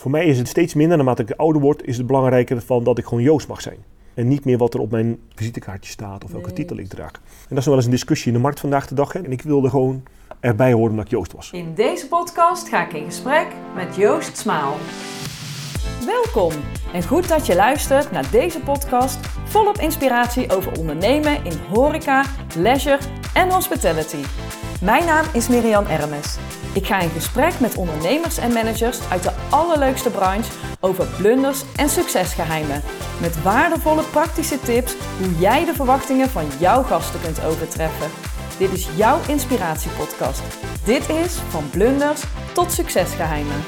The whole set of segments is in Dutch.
Voor mij is het steeds minder, naarmate ik ouder word, is het belangrijker van dat ik gewoon Joost mag zijn. En niet meer wat er op mijn visitekaartje staat of welke Nee. titel ik draag. En dat is nog wel eens een discussie in de markt vandaag de dag. Hè. En ik wilde gewoon erbij horen dat ik Joost was. In deze podcast ga ik in gesprek met Joost Smaal. Welkom en goed dat je luistert naar deze podcast volop inspiratie over ondernemen in horeca, leisure en hospitality. Mijn naam is Miriam Ermes. Ik ga in gesprek met ondernemers en managers uit de allerleukste branche over blunders en succesgeheimen. Met waardevolle praktische tips hoe jij de verwachtingen van jouw gasten kunt overtreffen. Dit is jouw inspiratiepodcast. Dit is van blunders tot succesgeheimen.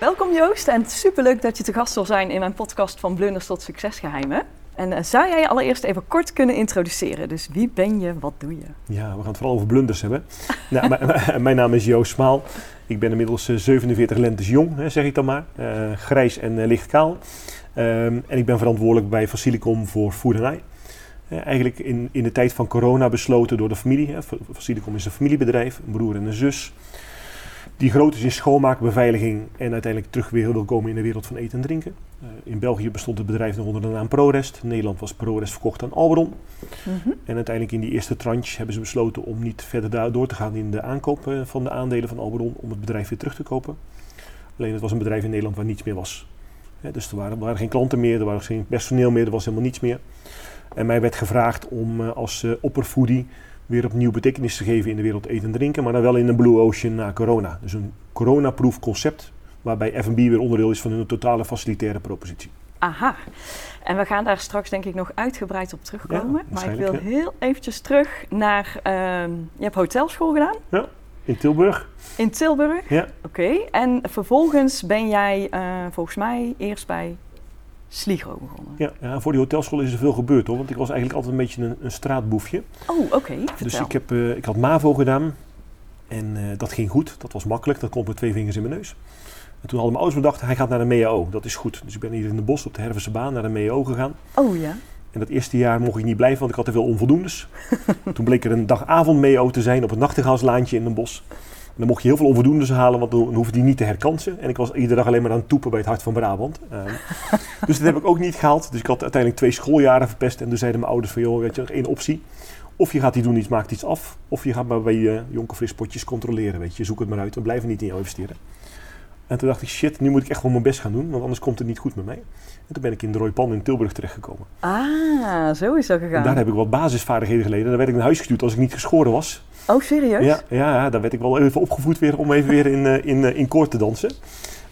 Welkom Joost en superleuk dat je te gast wil zijn in mijn podcast van blunders tot succesgeheimen. En eh, zou jij je allereerst even kort kunnen introduceren? Dus wie ben je, wat doe je? Ja, we gaan het vooral over blunders hebben. nou, mijn, naam is Joost Smaal. Ik ben inmiddels eh, 47 lentes jong, hè, zeg ik dan maar. Eh, grijs en eh, licht kaal. Ehm, en ik ben verantwoordelijk bij Facilicom voor voederij. Eh, eigenlijk in, in de tijd van corona besloten door de familie. Hè. Fa- Facilicom is een familiebedrijf, een broer en een zus. Die groot is in schoonmaak, beveiliging en uiteindelijk terug weer wil komen in de wereld van eten en drinken. Eh, in België bestond het bedrijf nog onder de naam ProRest. In Nederland was ProRest verkocht aan Alberon. En uiteindelijk in die eerste tranche hebben ze besloten om niet verder door te gaan in de aankoop eh, van de aandelen van Alberon om het bedrijf weer terug te kopen. Alleen het was een bedrijf in Nederland waar niets meer was. Dus er waren, waren geen klanten meer, er was geen personeel meer, er was helemaal niets meer. En mij werd gevraagd om eh, als eh, opperfoodie weer opnieuw betekenis te geven in de wereld eten en drinken, maar dan wel in een blue ocean na corona. Dus een coronaproof concept waarbij F&B weer onderdeel is van hun totale facilitaire propositie. Aha. En we gaan daar straks denk ik nog uitgebreid op terugkomen. maar ik wil heel eventjes terug naar... ehm, je hebt hotelschool gedaan In Tilburg, in Tilburg. ja, Oké. En vervolgens ben jij eh, volgens mij eerst bij Sligro begonnen. Ja, ja, voor die hotelschool is er veel gebeurd hoor. Want ik was eigenlijk altijd een beetje een, een straatboefje. Oh, oké. Dus ik, heb, eh, ik had MAVO gedaan. En eh, dat ging goed. Dat was makkelijk. Dat kon met twee vingers in mijn neus. En toen hadden mijn ouders bedacht, hij gaat naar de MEAO. Dat is goed. Dus ik ben hier in de bos op de Hervense baan naar de MEAO gegaan. Oh ja. En dat eerste jaar mocht ik niet blijven, want ik had te veel onvoldoendes. toen bleek er een dagavond MEAO te zijn op het nachtegaalslaantje in een bos. En dan mocht je heel veel onvoldoendes halen, want dan hoefde die niet te herkansen. En ik was iedere dag alleen maar aan het toepen bij het Hart van Brabant. Ehm, dus dat heb ik ook niet gehaald. Dus ik had uiteindelijk twee schooljaren verpest. En toen zeiden mijn ouders van, joh, weet je, nog één optie. Of je gaat die doen iets, maakt iets af. Of je gaat maar bij je jonke frispotjes controleren, weet je. Zoek het maar uit, we blijven niet in jou investeren. En toen dacht ik, shit, nu moet ik echt wel mijn best gaan doen, want anders komt het niet goed met mij. En toen ben ik in de Roypan in Tilburg terechtgekomen. Ah, zo is dat En gegaan. daar heb ik wat basisvaardigheden geleden. Daar werd ik naar huis gestuurd als ik niet geschoren was. Oh, serieus? Ja, ja, daar werd ik wel even opgevoed weer om even weer in, eh, in, eh, in koord te dansen.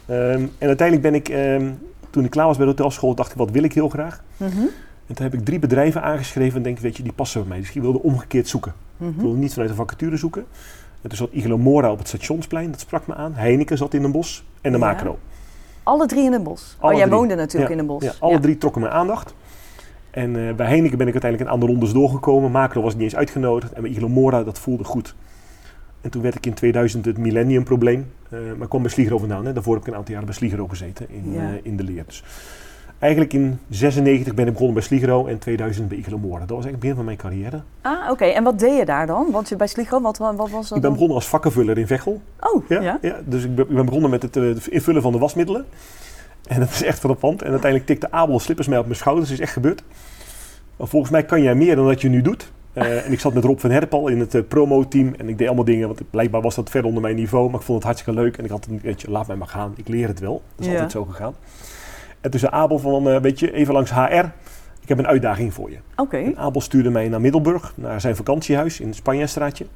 Ehm, en uiteindelijk ben ik, ehm, toen ik klaar was bij de hotelschool, dacht ik, wat wil ik heel graag? Mhm, En toen heb ik drie bedrijven aangeschreven en denk, weet je, die passen bij mij. Dus ik wilde omgekeerd zoeken. mhm. Ik wilde niet vanuit de vacature zoeken. En toen zat Igelo Mora op het stationsplein, dat sprak me aan. Heineken zat in een bos en de Ja. macro. Alle drie in een bos. Alle oh, jij drie. woonde natuurlijk Ja, in een bos. Ja, alle drie trokken mijn aandacht. En eh, bij Heineken ben ik uiteindelijk een aantal rondes doorgekomen. Macro was niet eens uitgenodigd. En bij Iglo Mora, dat voelde goed. En toen werd ik in 2000 het millennium probleem. eh, maar ik kwam bij Sligro vandaan. Hè. Daarvoor heb ik een aantal jaren bij Sligro gezeten in, Ja. eh, in de leer. Dus eigenlijk in 96 ben ik begonnen bij Sligro en 2000 bij Iglo Mora. Dat was eigenlijk het begin van mijn carrière. Ah, oké. En wat deed je daar dan? Want je bij Sligro, wat, wat was dat Ik ben dan? begonnen als vakkenvuller in Veghel. Oh, Ja, ja. ja? dus ik ben, ik ben begonnen met het invullen van de wasmiddelen. En dat is echt frappant. En uiteindelijk tikte Abel slippers mij op mijn schouders. Dat is echt gebeurd. Maar volgens mij kan jij meer dan dat je nu doet. Eh, en ik zat met Rob van Herpel in het eh, promo-team. En ik deed allemaal dingen, want blijkbaar was dat ver onder mijn niveau. Maar ik vond het hartstikke leuk. En ik had een beetje, laat mij maar gaan. Ik leer het wel. Dat is Ja. altijd zo gegaan. En toen zei Abel van, eh, weet je, even langs HR. Ik heb een uitdaging voor je. Oké. En Abel stuurde mij naar Middelburg, naar zijn vakantiehuis in het Spanjastraatje.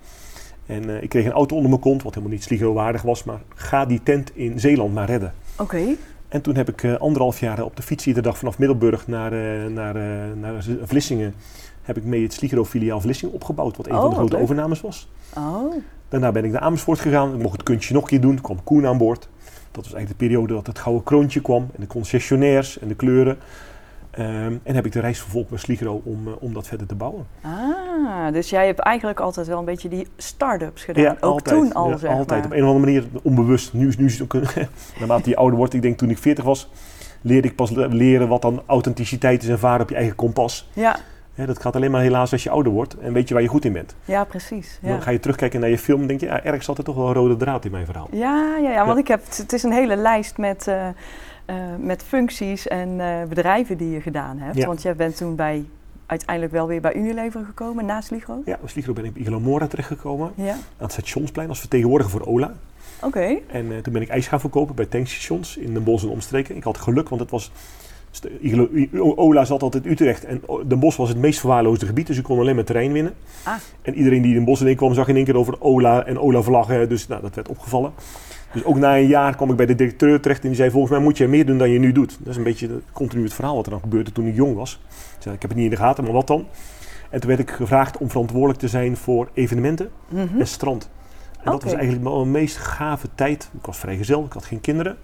En ik kreeg een auto onder mijn kont, wat helemaal niet Sligo-waardig was. Maar ga die tent in Zeeland maar redden. Oké. En toen heb ik eh, anderhalf jaar op de fiets iedere dag vanaf Middelburg naar, eh, naar, eh, naar Vlissingen. Heb ik mee het Sligro-filiaal Vlissingen opgebouwd, wat een Oh, van de wat grote leuk. overnames was. Oh. Daarna ben ik naar Amersfoort gegaan. Ik mocht het kunstje nog een keer doen. Er kwam Koen aan boord. Dat was eigenlijk de periode dat het gouden kroontje kwam. En de concessionaires en de kleuren. Ehm, en heb ik de reis vervolgd met Sligro om, eh, om dat verder te bouwen. Ah, dus jij hebt eigenlijk altijd wel een beetje die start-ups gedaan. ook altijd. toen al, Ja, zeg altijd. maar. Op een of andere manier onbewust. Nu, nu naarmate je ouder wordt. Ik denk toen ik 40 was, leerde ik pas le- leren wat dan authenticiteit is en varen op je eigen kompas. Ja, dat gaat alleen maar helaas als je ouder wordt en weet je waar je goed in bent. Ja, precies. Ja. Dan ga je terugkijken naar je film en denk je, ja, ergens zat er toch wel een rode draad in mijn verhaal. Ja, ja, ja, want Ja. ik heb, het is een hele lijst met, eh, eh, met functies en eh, bedrijven die je gedaan hebt. Ja. Want jij bent toen bij, uiteindelijk wel weer bij Unilever gekomen, naast Ligro. Ja, als Ligro ben ik bij Iglo Mora terechtgekomen, Ja, aan het stationsplein als vertegenwoordiger voor Ola. oké. En eh, toen ben ik ijs gaan verkopen bij tankstations in Den Bosch en omstreken. Ik had geluk, want het was... Ola zat altijd in Utrecht en Den Bosch was het meest verwaarloosde gebied, dus ik kon alleen maar terrein winnen. Ah. En iedereen die in Den Bosch in kwam, zag in één keer over Ola en Ola vlaggen, dus nou, dat werd opgevallen. Dus ook na een jaar kwam ik bij de directeur terecht en die zei, volgens mij moet je meer doen dan je nu doet. Dat is een beetje continu het verhaal wat er dan gebeurde toen ik jong was. Ik zei, ik heb het niet in de gaten, maar wat dan? En toen werd ik gevraagd om verantwoordelijk te zijn voor evenementen Mhm. en strand. En dat was eigenlijk mijn meest gave tijd. Ik was vrijgezel, ik had geen kinderen.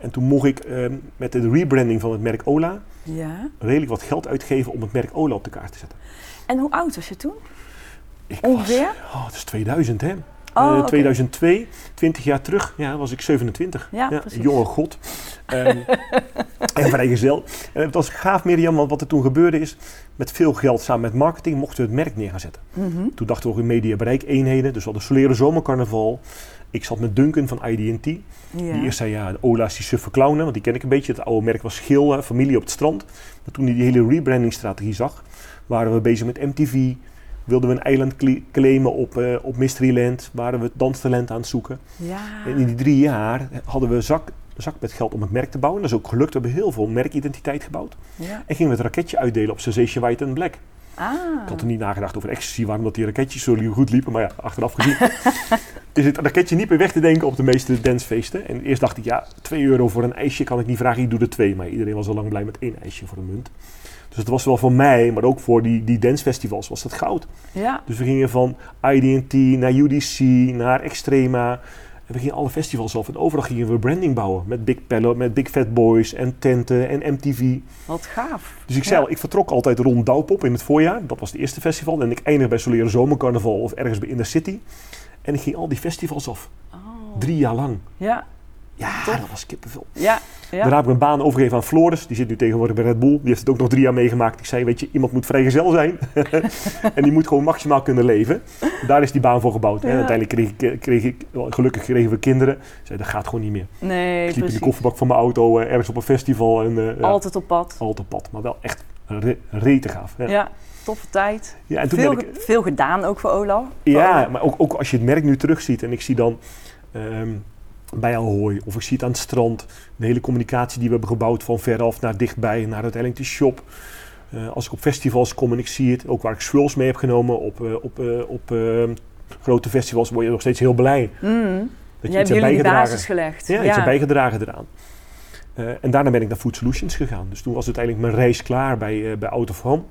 En toen mocht ik ehm, met de rebranding van het merk Ola Ja. redelijk wat geld uitgeven om het merk Ola op de kaart te zetten. En hoe oud was je toen? Ik Ongeveer? Was, oh, het is 2000 hè. Oh, Eh, oké. 2002, 20 jaar terug, ja, was ik 27. Ja, jonge god. Ehm, en vrijgezel. En het was gaaf Mirjam, want wat er toen gebeurde is... met veel geld samen met marketing mochten we het merk neer gaan zetten. Mhm. Toen dachten we ook in media bereik eenheden. Dus we hadden Soleren Zomercarnaval. Ik zat met Duncan van IDT. Ja. Die eerst zei, ja, de Ola's die suffe clownen, want die ken ik een beetje. Het oude merk was Geel, familie op het strand. Maar toen hij die hele rebrandingstrategie zag, waren we bezig met MTV. Wilden we een eiland cl- claimen op, eh, op Mysteryland. Waren we danstalent aan het zoeken. Ja. En in die drie jaar hadden we zak, zak met geld om het merk te bouwen. Dat is ook gelukt. We hebben heel veel merkidentiteit gebouwd. ja. En gingen we het raketje uitdelen op Sensation White and Black. Ah. Ik had er niet nagedacht over ecstasy, waarom dat die raketjes zo goed liepen. Maar ja, achteraf gezien is het raketje niet meer weg te denken op de meeste dancefeesten. En eerst dacht ik, ja, 2 euro voor een ijsje kan ik niet vragen, ik doe er twee. Maar iedereen was al lang blij met één ijsje voor een munt. Dus het was wel voor mij, maar ook voor die, die dancefestivals was dat goud. Ja. Dus we gingen van IDT naar UDC, naar Extrema. En we gingen alle festivals af. En overal gingen we branding bouwen. Met Big Pello, met Big Fat Boys en tenten en MTV. Wat gaaf. Dus ik zei al, ik vertrok altijd rond Douwpop in het voorjaar. Dat was het eerste festival. En ik eindig bij Soleren Zomercarnaval of ergens bij Inner City. En ik ging al die festivals af. Oh. Drie jaar lang. Ja. Ja, dat was kippenvel. Ja. Ja. Daarna heb ik mijn baan overgegeven aan Floris. Die zit nu tegenwoordig bij Red Bull. Die heeft het ook nog drie jaar meegemaakt. Ik zei, weet je, iemand moet vrijgezel zijn. en die moet gewoon maximaal kunnen leven. Daar is die baan voor gebouwd. Ja. En uiteindelijk kreeg ik, kreeg ik, gelukkig kregen we kinderen. Ik zei, dat gaat gewoon niet meer. Nee, ik liep in de kofferbak van mijn auto eh, ergens op een festival. En, eh, Altijd op pad. altijd pad. Maar wel echt re rete gaaf. Ja. Ja. Toffe tijd. Ja, en toen Veel, ben ik, veel gedaan ook voor Ola. Ja, maar ook, ook als je het merk nu terugziet en ik zie dan ehm, bij Ahoy of ik zie het aan het strand, de hele communicatie die we hebben gebouwd van veraf naar dichtbij, naar uiteindelijk de shop. Eh, als ik op festivals kom en ik zie het, ook waar ik swirls mee heb genomen op, eh, op, eh, op grote festivals, word je nog steeds heel blij Mm. dat je Jij iets hebt bijgedragen. basis gelegd. Ja, iets hebt bijgedragen eraan. En daarna ben ik naar Food Solutions gegaan. Dus toen was uiteindelijk mijn reis klaar bij, bij Out of Home.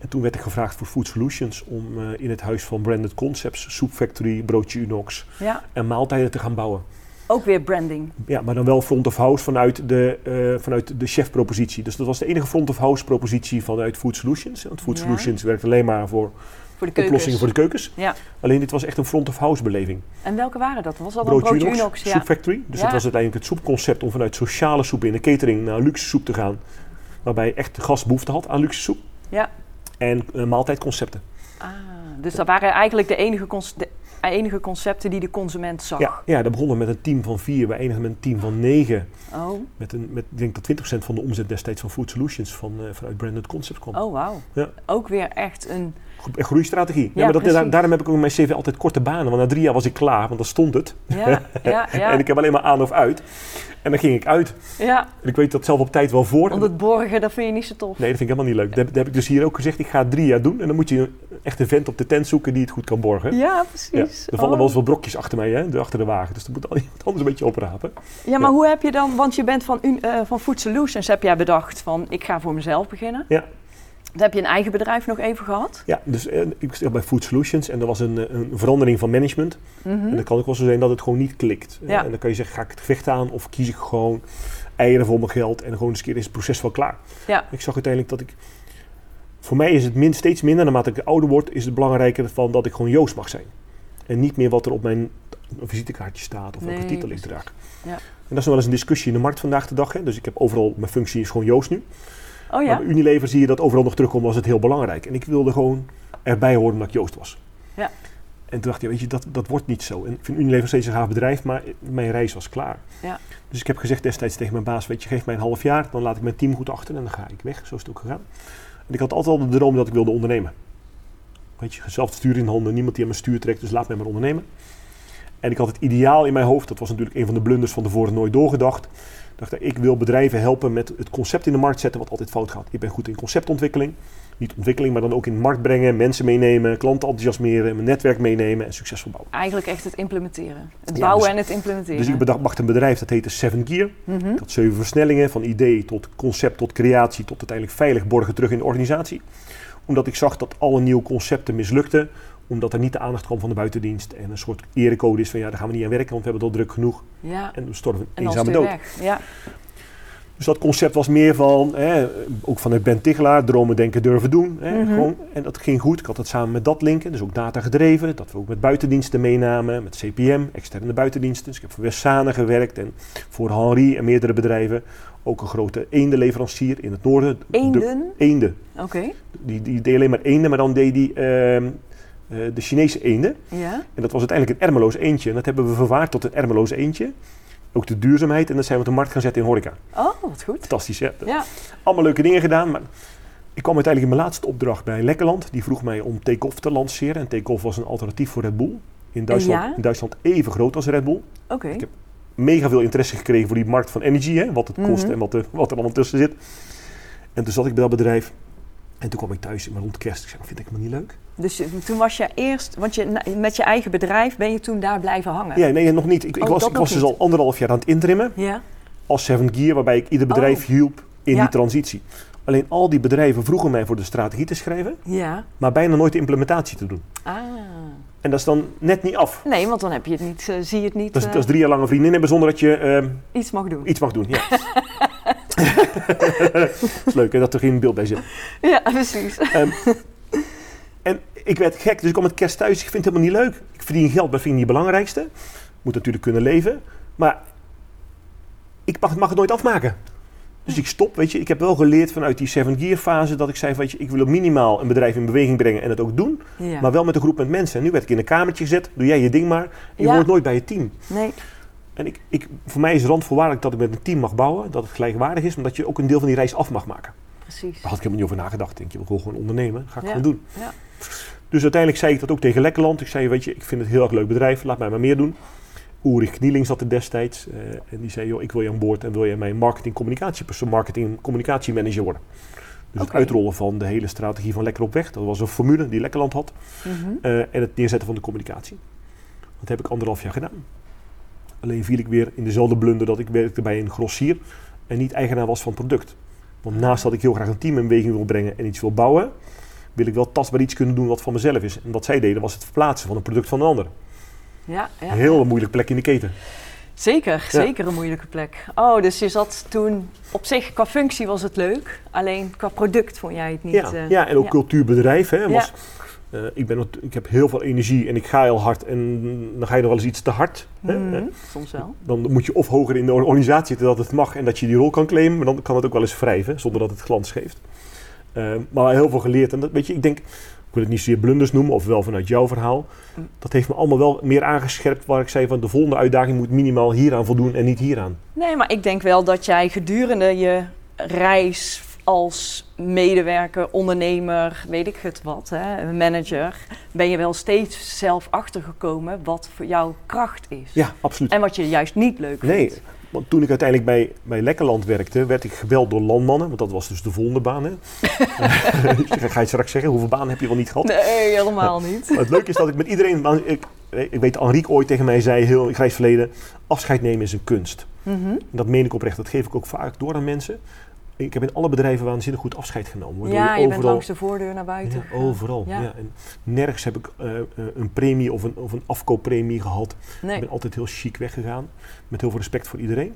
En toen werd ik gevraagd voor Food Solutions om in het huis van Branded Concepts, Soup Factory, Broodje Unox ja, en maaltijden te gaan bouwen. Ook weer branding. Ja, maar dan wel front of house vanuit de, eh vanuit de chef-propositie. Dus dat was de enige front of house propositie vanuit Food Solutions. Want Food Ja. Solutions werkt alleen maar voor Voor de oplossingen voor de keukens. Ja. Alleen dit was echt een front of house beleving. En welke waren dat? Was dat dan Broodje broodje Unox, Unox? Ja. Soup Factory. Dus Ja. dat was uiteindelijk het soepconcept om vanuit sociale soep in de catering naar luxe soep te gaan. Waarbij echt de gast behoefte had aan luxe soep. Ja. En eh, maaltijdconcepten. Ah, dus dat waren eigenlijk de enige, de enige concepten die de consument zag. Ja, ja, dat begon met een team van vier. We eindigden met een team van negen. Oh, Met een, met, ik denk dat 20% van de omzet destijds van Food Solutions van, eh, vanuit Branded Concepts kwam. oh wauw. Ja. Ook weer echt een... Een groeistrategie. Ja, Ja, maar dat, precies. daar- daarom heb ik ook in mijn CV altijd korte banen. Want na drie jaar was ik klaar, want dan stond het. Ja, ja, ja. En ik heb alleen maar aan of uit. En dan ging ik uit. ja, En ik weet dat zelf op tijd wel voor. want het borgen, dat vind je niet zo tof. Nee, dat vind ik helemaal niet leuk. Dat heb, dat heb ik dus hier ook gezegd. Ik ga drie jaar doen. En dan moet je echt een vent op de tent zoeken die het goed kan borgen. Ja, Ja, er vallen Oh. wel eens wat brokjes achter mij, hè, de- achter de wagen. Dus dat moet al iemand anders een beetje oprapen. Ja, maar Ja. hoe heb je dan, want je bent van, eh, van Food Solutions, heb jij bedacht van ik ga voor mezelf beginnen. Ja. Dan heb je een eigen bedrijf nog even gehad. Ja, dus eh, ik zit bij Food Solutions en er was een, eh, een verandering van management. Mhm. En dat kan ook wel zo zijn dat het gewoon niet klikt. Ja. En dan kan je zeggen, ga ik het gevecht aan of kies ik gewoon eieren voor mijn geld en gewoon eens een keer is het proces wel klaar. Ja. Ik zag uiteindelijk dat ik... Voor mij is het min, steeds minder, naarmate ik ouder word, is het belangrijker van dat ik gewoon Joost mag zijn. En niet meer wat er op mijn visitekaartje staat of welke titel ik draag. Ja. En dat is nog wel eens een discussie in de markt vandaag de dag. Hè. Dus ik heb overal, mijn functie is gewoon Joost nu. Oh ja? Maar bij Unilever zie je dat overal nog terugkomen was het heel belangrijk. En ik wilde gewoon erbij horen dat ik Joost was. Ja. En toen dacht ik, weet je, dat, dat wordt niet zo. En ik vind Unilever steeds een gaaf bedrijf, maar mijn reis was klaar. Ja. Dus ik heb gezegd destijds tegen mijn baas, weet je, geef mij een half jaar, dan laat ik mijn team goed achter en dan ga ik weg. Zo is het ook gegaan. En ik had altijd al de droom dat ik wilde ondernemen. Weet je, zelf het stuur in handen, niemand die aan mijn stuur trekt, dus laat mij maar ondernemen. En ik had het ideaal in mijn hoofd, dat was natuurlijk een van de blunders van tevoren nooit doorgedacht. Ik dacht, ik wil bedrijven helpen met het concept in de markt zetten wat altijd fout gaat. Ik ben goed in conceptontwikkeling. Niet ontwikkeling, maar dan ook in de markt brengen, mensen meenemen, klanten enthousiasmeren, mijn netwerk meenemen en succesvol bouwen. Eigenlijk echt het implementeren. Het Ja, bouwen dus- en het implementeren. Dus ik bedacht een bedrijf dat heette Seven Gear. Mhm. Ik had zeven versnellingen van idee tot concept, tot creatie, tot uiteindelijk veilig borgen terug in de organisatie. Omdat ik zag dat alle nieuwe concepten mislukten, omdat er niet de aandacht kwam van de buitendienst en een soort erecode is van ja, daar gaan we niet aan werken, want we hebben het al druk genoeg Ja, en we storven en dan is eenzame het dood. weg. Ja. Dus dat concept was meer van, hè, ook vanuit Ben Tichelaar, dromen, denken, durven doen. Hè, Mhm. gewoon, en dat ging goed. Ik had het samen met dat linken, dus ook data gedreven. Dat we ook met buitendiensten meenamen, met CPM, externe buitendiensten. Dus ik heb voor Wessane gewerkt en voor Henri en meerdere bedrijven. Ook een grote eendenleverancier in het noorden. De- Eenden? eenden. Oké. Die, die deed alleen maar eenden, maar dan deed die ehm, eh, de Chinese eenden. Ja. En dat was uiteindelijk een ermeloos eendje. En dat hebben we verwaard tot een ermeloos eendje. Ook de duurzaamheid. En dat zijn we op de markt gaan zetten in horeca. Oh, wat goed. Fantastisch, hè? Ja. Allemaal leuke dingen gedaan. Maar ik kwam uiteindelijk in mijn laatste opdracht bij Lekkerland. Die vroeg mij om Take-Off te lanceren. En Take-Off was een alternatief voor Red Bull. In Duitsland, Ja. in Duitsland even groot als Red Bull. Oké. Ik heb Mega veel interesse gekregen voor die markt van energy. Hè? Wat het kost Mhm. en wat er, wat er allemaal tussen zit. En toen zat ik bij dat bedrijf. En toen kwam ik thuis maar rond kerst. Ik zei, "Nou, vind ik helemaal niet leuk. Dus toen was je eerst, want je, met je eigen bedrijf ben je toen daar blijven hangen? Ja, nee, nog niet. Ik, ik Oh, was, ik was dus al anderhalf jaar aan het intrimmen. Ja? als Seven Gear, waarbij ik ieder bedrijf Oh. hielp in Ja. die transitie. Alleen al die bedrijven vroegen mij voor de strategie te schrijven, Ja. maar bijna nooit de implementatie te doen. Ah. En dat is dan net niet af. Nee, want dan heb je het niet, eh, zie je het niet Dat is, eh, dat is drie jaar lang een vriendin hebben zonder dat je ehm, iets mag doen. iets mag doen. Ja. dat is leuk hè, dat er geen beeld bij zit. Ja, precies. Ehm, en ik werd gek, dus ik kwam met kerst thuis. Ik vind het helemaal niet leuk. Ik verdien geld, maar vind ik niet het belangrijkste. Moet natuurlijk kunnen leven. Maar ik mag, mag het nooit afmaken. Dus ik stop, weet je. Ik heb wel geleerd vanuit die seven gear fase dat ik zei, weet je, ik wil minimaal een bedrijf in beweging brengen en het ook doen. Ja. Maar wel met een groep met mensen. En nu werd ik in een kamertje gezet, doe jij je ding maar. Je Ja. hoort nooit bij het team. Nee. En ik, ik, voor mij is randvoorwaardelijk dat ik met een team mag bouwen, dat het gelijkwaardig is, maar dat je ook een deel van die reis af mag maken. Precies. Daar had ik helemaal niet over nagedacht. Ik denk, je wil gewoon ondernemen. Dat ga ik Ja. gewoon doen. Ja. Dus uiteindelijk zei ik dat ook tegen Lekkerland. Ik zei, weet je, ik vind het een heel erg leuk bedrijf. Laat mij maar meer doen. Ulrich Knieling zat er destijds. eh, en die zei, joh, ik wil je aan boord en wil je mijn marketing communicatiepersoon, marketing communicatiemanager worden. Dus het uitrollen van de hele strategie van Lekker op weg. Dat was een formule die Lekkerland had. Mhm. eh, en het neerzetten van de communicatie. Dat heb ik anderhalf jaar gedaan. Alleen viel ik weer in dezelfde blunder dat ik werkte bij een grossier en niet eigenaar was van het product. Want naast dat ik heel graag een team in beweging wil brengen en iets wil bouwen, wil ik wel tastbaar iets kunnen doen wat van mezelf is. En wat zij deden was het verplaatsen van een product van een ander. Ja, ja. Een heel moeilijke plek in de keten. Zeker, zeker een moeilijke plek. Oh, dus je zat toen op zich qua functie was het leuk, alleen qua product vond jij het niet. ja, eh, ja, en ook ja. cultuurbedrijf. Hè, was, eh, ik, ben, ik heb heel veel energie en ik ga heel hard en dan ga je nog wel eens iets te hard. hè, Mhm, hè. Soms wel. Dan moet je of hoger in de organisatie zitten dat het mag en dat je die rol kan claimen. Maar dan kan het ook wel eens wrijven zonder dat het glans geeft. Eh, maar heel veel geleerd. En dat, weet je, ik denk, wil het niet zozeer blunders noemen, of wel vanuit jouw verhaal. Mm. Dat heeft me allemaal wel meer aangescherpt waar ik zei van de volgende uitdaging moet minimaal hieraan voldoen en niet hieraan. Nee, maar ik denk wel dat jij gedurende je reis als medewerker, ondernemer, weet ik het wat, hè, manager, ben je wel steeds zelf achtergekomen wat voor jouw kracht is. Ja, absoluut. En wat je juist niet leuk Nee, vindt. Want toen ik uiteindelijk bij, bij Lekkerland werkte, werd ik gebeld door landmannen. Want dat was dus de volgende baan. Hè. ik ga je straks zeggen, hoeveel banen heb je wel niet gehad? Nee, helemaal niet. Maar het leuke is dat ik met iedereen... Ik, ik weet, Henrique ooit tegen mij zei, heel in grijs verleden... afscheid nemen is een kunst. Mhm. Dat meen ik oprecht. Dat geef ik ook vaak door aan mensen. Ik heb in alle bedrijven waanzinnig goed afscheid genomen. Ja, je bent overal, langs de voordeur naar buiten. ja, overal. Ja. Ja. En nergens heb ik eh, eh, een premie of een, of een afkooppremie gehad. Ik ben altijd heel chic weggegaan. Met heel veel respect voor iedereen.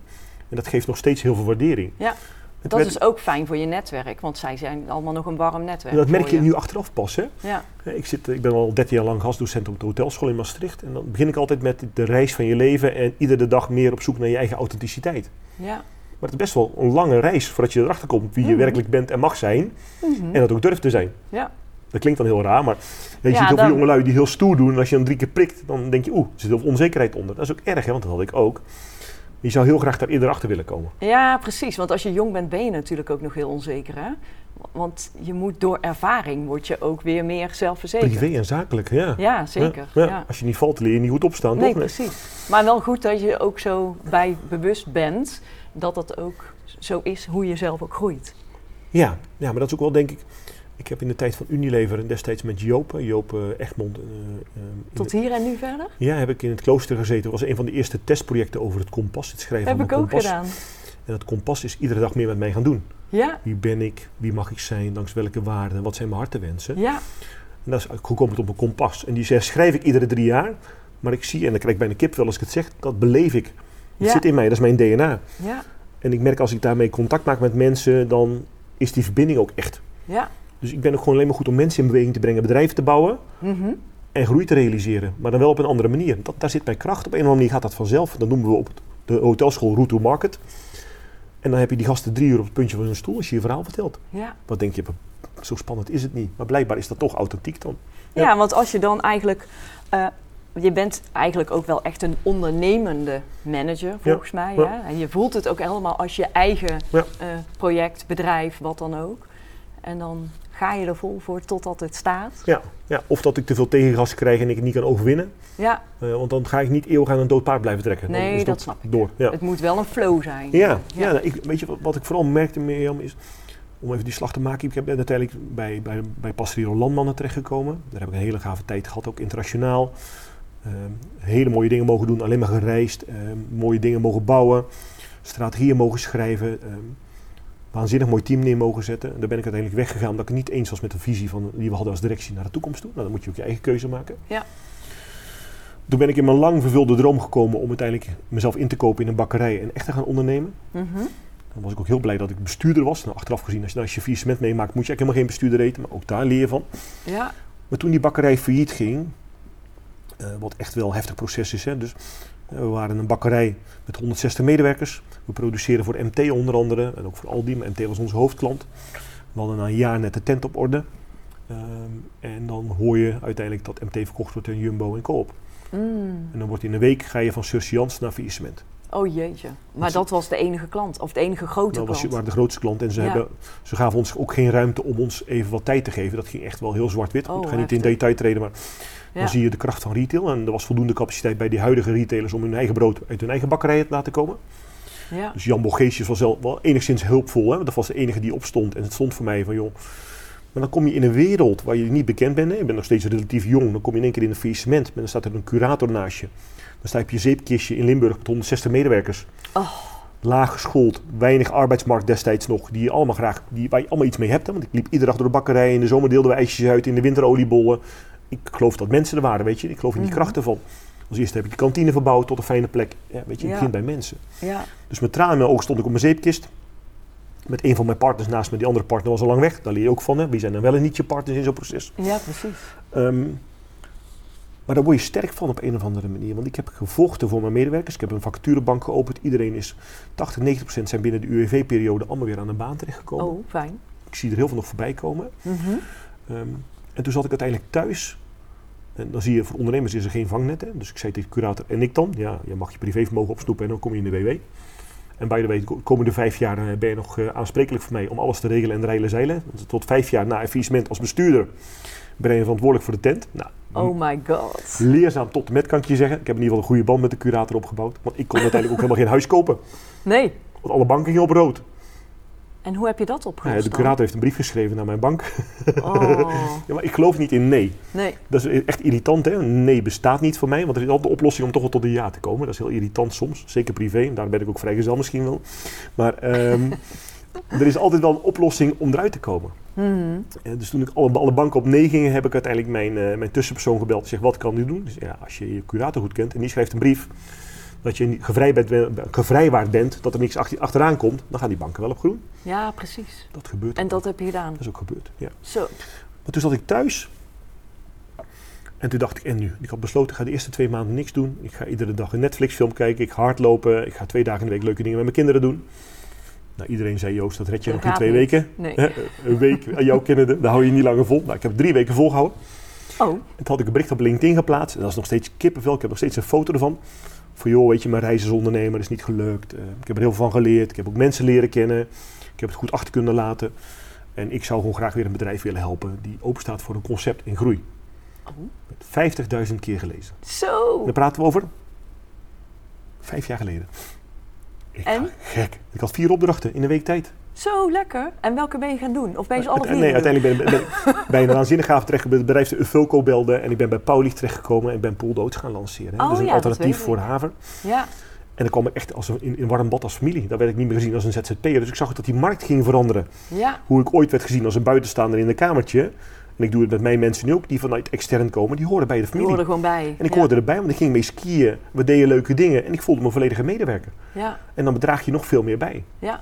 En dat geeft nog steeds heel veel waardering. Ja, Het Dat werd- is ook fijn voor je netwerk, want zij zijn allemaal nog een warm netwerk. dat merk voor je nu achteraf pas. Hè? Ja, Ik, zit, ik ben al 13 jaar lang gastdocent op de hotelschool in Maastricht. En dan begin ik altijd met de reis van je leven en iedere dag meer op zoek naar je eigen authenticiteit. ja, Maar het is best wel een lange reis voordat je erachter komt wie je Mhm. werkelijk bent en mag zijn. Mhm. En dat ook durft te zijn. Ja. Dat klinkt dan heel raar, maar je Ja, ziet heel dan- veel jongelui die heel stoer doen. En als je dan drie keer prikt, dan denk je, oeh, er zit heel veel onzekerheid onder. Dat is ook erg, hè, want dat had ik ook. Je zou heel graag daar eerder achter willen komen. Ja, precies. Want als je jong bent, ben je natuurlijk ook nog heel onzeker. Hè? Want je moet door ervaring, word je ook weer meer zelfverzekerd. Privé en zakelijk, ja. Ja, zeker. Ja, Ja, ja. Als je niet valt, leer je niet goed opstaan, Nee, toch? precies. Maar wel goed dat je ook zo bij bewust bent dat dat ook zo is hoe je zelf ook groeit. Ja, ja, maar dat is ook wel, denk ik... Ik heb in de tijd van Unilever en destijds met Joop, eh, Joop eh, Egmond... eh, Tot hier en nu verder? ja, heb ik in het klooster gezeten. Dat was een van de eerste testprojecten over het kompas, het schrijven Heb van ik ook kompas. gedaan. En dat kompas is iedere dag meer met mij gaan doen. Ja, Wie ben ik? Wie mag ik zijn? Langs welke waarden? Wat zijn mijn hartenwensen? ja, En dat is gekomen op een kompas. En die schrijf ik iedere drie jaar. Maar ik zie, en dan krijg ik bijna kip wel als ik het zeg, dat beleef ik. Het Ja. zit in mij, dat is mijn DNA. ja, En ik merk als ik daarmee contact maak met mensen, dan is die verbinding ook echt. ja. Dus ik ben ook gewoon alleen maar goed om mensen in beweging te brengen, bedrijven te bouwen Mhm. en groei te realiseren. Maar dan wel op een andere manier. Dat, daar zit mijn kracht. Op een of andere manier gaat dat vanzelf. Dat noemen we op de hotelschool route to market. En dan heb je die gasten drie uur op het puntje van hun stoel als je je verhaal vertelt. ja. Wat denk je, zo spannend is het niet. Maar blijkbaar is dat toch authentiek dan. Ja. Ja. want als je dan eigenlijk... eh, je bent eigenlijk ook wel echt een ondernemende manager, volgens mij. ja. En je voelt het ook helemaal als je eigen Ja. eh, project, bedrijf, wat dan ook. En dan ga je er vol voor totdat het staat. Ja, ja, of dat ik te veel tegengas krijg en ik het niet kan overwinnen. Ja, Eh, want dan ga ik niet eeuwig aan een dood paard blijven trekken. Dan Nee, dat snap ik. Door. Ja, het moet wel een flow zijn. ja, Ja. nou, ik, weet je wat, wat ik vooral merkte, Mirjam, is om even die slag te maken. Ik heb ben uiteindelijk bij, bij, bij Pastorio Landmannen terechtgekomen. Daar heb ik een hele gave tijd gehad, ook internationaal. Ehm, hele mooie dingen mogen doen, alleen maar gereisd. ehm, mooie dingen mogen bouwen. Strategieën mogen schrijven. ehm, waanzinnig mooi team neer mogen zetten. En daar ben ik uiteindelijk weggegaan omdat ik het niet eens was met de visie van, die we hadden als directie naar de toekomst toe. Nou, dan moet je ook je eigen keuze maken. Ja. Toen ben ik in mijn lang vervulde droom gekomen om uiteindelijk mezelf in te kopen in een bakkerij en echt te gaan ondernemen. Mhm. Dan was ik ook heel blij dat ik bestuurder was. Nou, achteraf gezien, als je, als je faillissement meemaakt, moet je eigenlijk helemaal geen bestuurder eten. Maar ook daar leer je van. ja. Maar toen die bakkerij failliet ging, wat echt wel een heftig proces is. Hè, dus eh, we waren een bakkerij met 160 medewerkers. We produceren voor MT onder andere en ook voor Aldi. Maar MT was onze hoofdklant. We hadden na een jaar net de tent op orde. Ehm, en dan hoor je uiteindelijk dat MT verkocht wordt aan Jumbo en Coop. Mm. En dan wordt in een week ga je van surseance naar faillissement. Oh jeetje. Maar Dat- was de enige klant, of de enige grote Dat was, klant. de grootste klant en ze, Ja. hebben, ze gaven ons ook geen ruimte om ons even wat tijd te geven. Dat ging echt wel heel zwart-wit. Oh, ik ga niet in detail treden, maar Ja. dan zie je de kracht van retail. En er was voldoende capaciteit bij die huidige retailers om hun eigen brood uit hun eigen bakkerij te laten komen. Ja. Dus Jan Bogeesjes was wel, wel enigszins hulpvol. Hè? Dat was de enige die opstond. En het stond voor mij van, joh... Maar dan kom je in een wereld waar je niet bekend bent. Hè? Je bent nog steeds relatief jong. Dan kom je in één keer in een faillissement. En dan staat er een curator naast je. Dan sta je op je zeepkistje in Limburg met 160 medewerkers. Oh. Laag geschoold, weinig arbeidsmarkt destijds nog. Die je allemaal graag, die, waar je allemaal iets mee hebt. Hè? Want ik liep iedere dag door de bakkerij. In de zomer deelden we ijsjes uit. In de winter oliebollen. Ik geloof dat mensen er waren, weet je. Ik geloof in die Mhm. krachten van. Als eerste heb ik de kantine verbouwd tot een fijne plek. Ja, weet je, het begint bij mensen. Ja. Dus met tranen in mijn ogen stond ik op mijn zeepkist. Met een van mijn partners naast me. Die andere partner was al lang weg. Daar leer je ook van. Hè? Wie zijn dan wel en niet je partners in zo'n proces? ja, precies. Ehm, maar daar word je sterk van op een of andere manier. Want ik heb gevochten voor mijn medewerkers. Ik heb een vacaturebank geopend. Iedereen is 80, 90 procent zijn binnen de UWV-periode allemaal weer aan een baan terechtgekomen. Oh, fijn. Ik zie er heel veel nog voorbij komen. Mhm. Ehm, en toen zat ik uiteindelijk thuis. En dan zie je, voor ondernemers is er geen vangnet. Hè? Dus ik zei tegen de curator, en ik dan? Ja, je mag je privévermogen opsnoepen en dan kom je in de WW. En bij de way, de komende vijf jaar eh, ben je nog eh, aansprekelijk voor mij om alles te regelen en de reilen zeilen. Tot vijf jaar na faillissement als bestuurder ben je verantwoordelijk voor de tent. Nou, Oh my god. leerzaam tot en met kan ik je zeggen. Ik heb in ieder geval een goede band met de curator opgebouwd. Want ik kon uiteindelijk ook helemaal geen huis kopen. Nee. Want alle banken gingen op rood. En hoe heb je dat Nou ja, opgelost de curator heeft een brief geschreven naar mijn bank. Oh, Ja, maar ik geloof niet in nee. nee. Dat is echt irritant, hè? Nee bestaat niet voor mij, want er is altijd de oplossing om toch wel tot een ja te komen. Dat is heel irritant soms, zeker privé. En daar ben ik ook vrijgezel misschien wel. Maar ehm, er is altijd wel een oplossing om eruit te komen. Mhm. Eh, dus toen ik alle, alle banken op nee gingen, heb ik uiteindelijk mijn, eh, mijn tussenpersoon gebeld. en zeg, wat kan u doen? Dus ja, als je je curator goed kent en die schrijft een brief dat je niet gevrij bent, gevrijwaard bent, dat er niks achter, achteraan komt, dan gaan die banken wel op groen. Ja, precies. Dat gebeurt. En ook. dat heb je gedaan. dat is ook gebeurd, ja. Zo. Maar toen zat ik thuis. En toen dacht ik, en nu? Ik had besloten, ik ga de eerste twee maanden niks doen. Ik ga iedere dag een Netflix film kijken. Ik ga hardlopen. Ik ga twee dagen in de week leuke dingen met mijn kinderen doen. Nou, iedereen zei, Joost, dat red je Dat nog in twee niet. weken. Nee. Een week, aan jou kennende, daar hou je niet langer vol. Nou, ik heb drie weken volgehouden. Oh, En toen had ik een bericht op LinkedIn geplaatst. En dat is nog steeds kippenvel. Ik heb nog steeds een foto ervan. Van joh, weet je, mijn reis als ondernemer is niet gelukt. Eh, ik heb er heel veel van geleerd. Ik heb ook mensen leren kennen. Ik heb het goed achter kunnen laten. En ik zou gewoon graag weer een bedrijf willen helpen die openstaat voor een concept in groei. Oh. Met 50.000 keer gelezen. zo. Daar praten we over vijf jaar geleden. Ik En? gek. Ik had vier opdrachten in een week tijd. Zo lekker. En welke ben je gaan doen? Of ben je ze alle vier nee, uiteindelijk ben, ben, bij een waanzinnige avond terecht bij het bedrijf de Ufilco belde. En ik ben bij Paulicht terechtgekomen en ben Pool Doods gaan lanceren. hè. Oh dus een ja, alternatief voor ik. haver. Ja, En dan kwam ik echt als een, in, in warm bad als familie. Daar werd ik niet meer gezien als een ZZP'er. Dus ik zag dat die markt ging veranderen. ja, Hoe ik ooit werd gezien als een buitenstaander in een kamertje. En ik doe het met mijn mensen nu ook, die vanuit extern komen. Die horen bij de die familie. horen er gewoon bij. En ik ja. hoorde erbij, want ik ging mee skiën. We deden leuke dingen. En ik voelde me een volledige medewerker. Ja, En dan bedraag je nog veel meer bij. ja.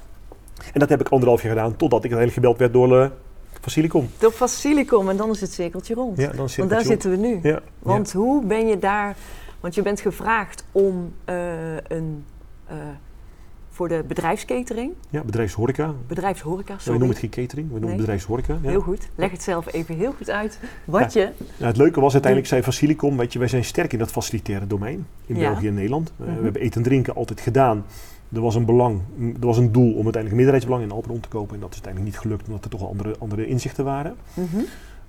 En dat heb ik anderhalf jaar gedaan, totdat ik uiteindelijk gebeld werd door uh, Facilicom. Door Facilicom en dan is het cirkeltje rond. Ja, dan Want daar zitten we nu. Ja, Want hoe ben je daar... Want je bent gevraagd om eh, een... eh, voor de bedrijfskatering, ja, bedrijfshoreca. bedrijfshoreca, Ja, we sorry. noemen het geen catering, we noemen Nee. het bedrijfshoreca. Ja. Heel goed. Leg het zelf even heel goed uit. Wat je... Nou, het leuke was uiteindelijk, zei Facilicom, weet je, wij zijn sterk in dat facilitaire domein. In. België en Nederland. Uh, Mhm. We hebben eten en drinken altijd gedaan. Er was een belang, er was een doel om uiteindelijk een meerderheidsbelang in Alperon te kopen. En dat is uiteindelijk niet gelukt, omdat er toch wel andere, andere inzichten waren. Mhm.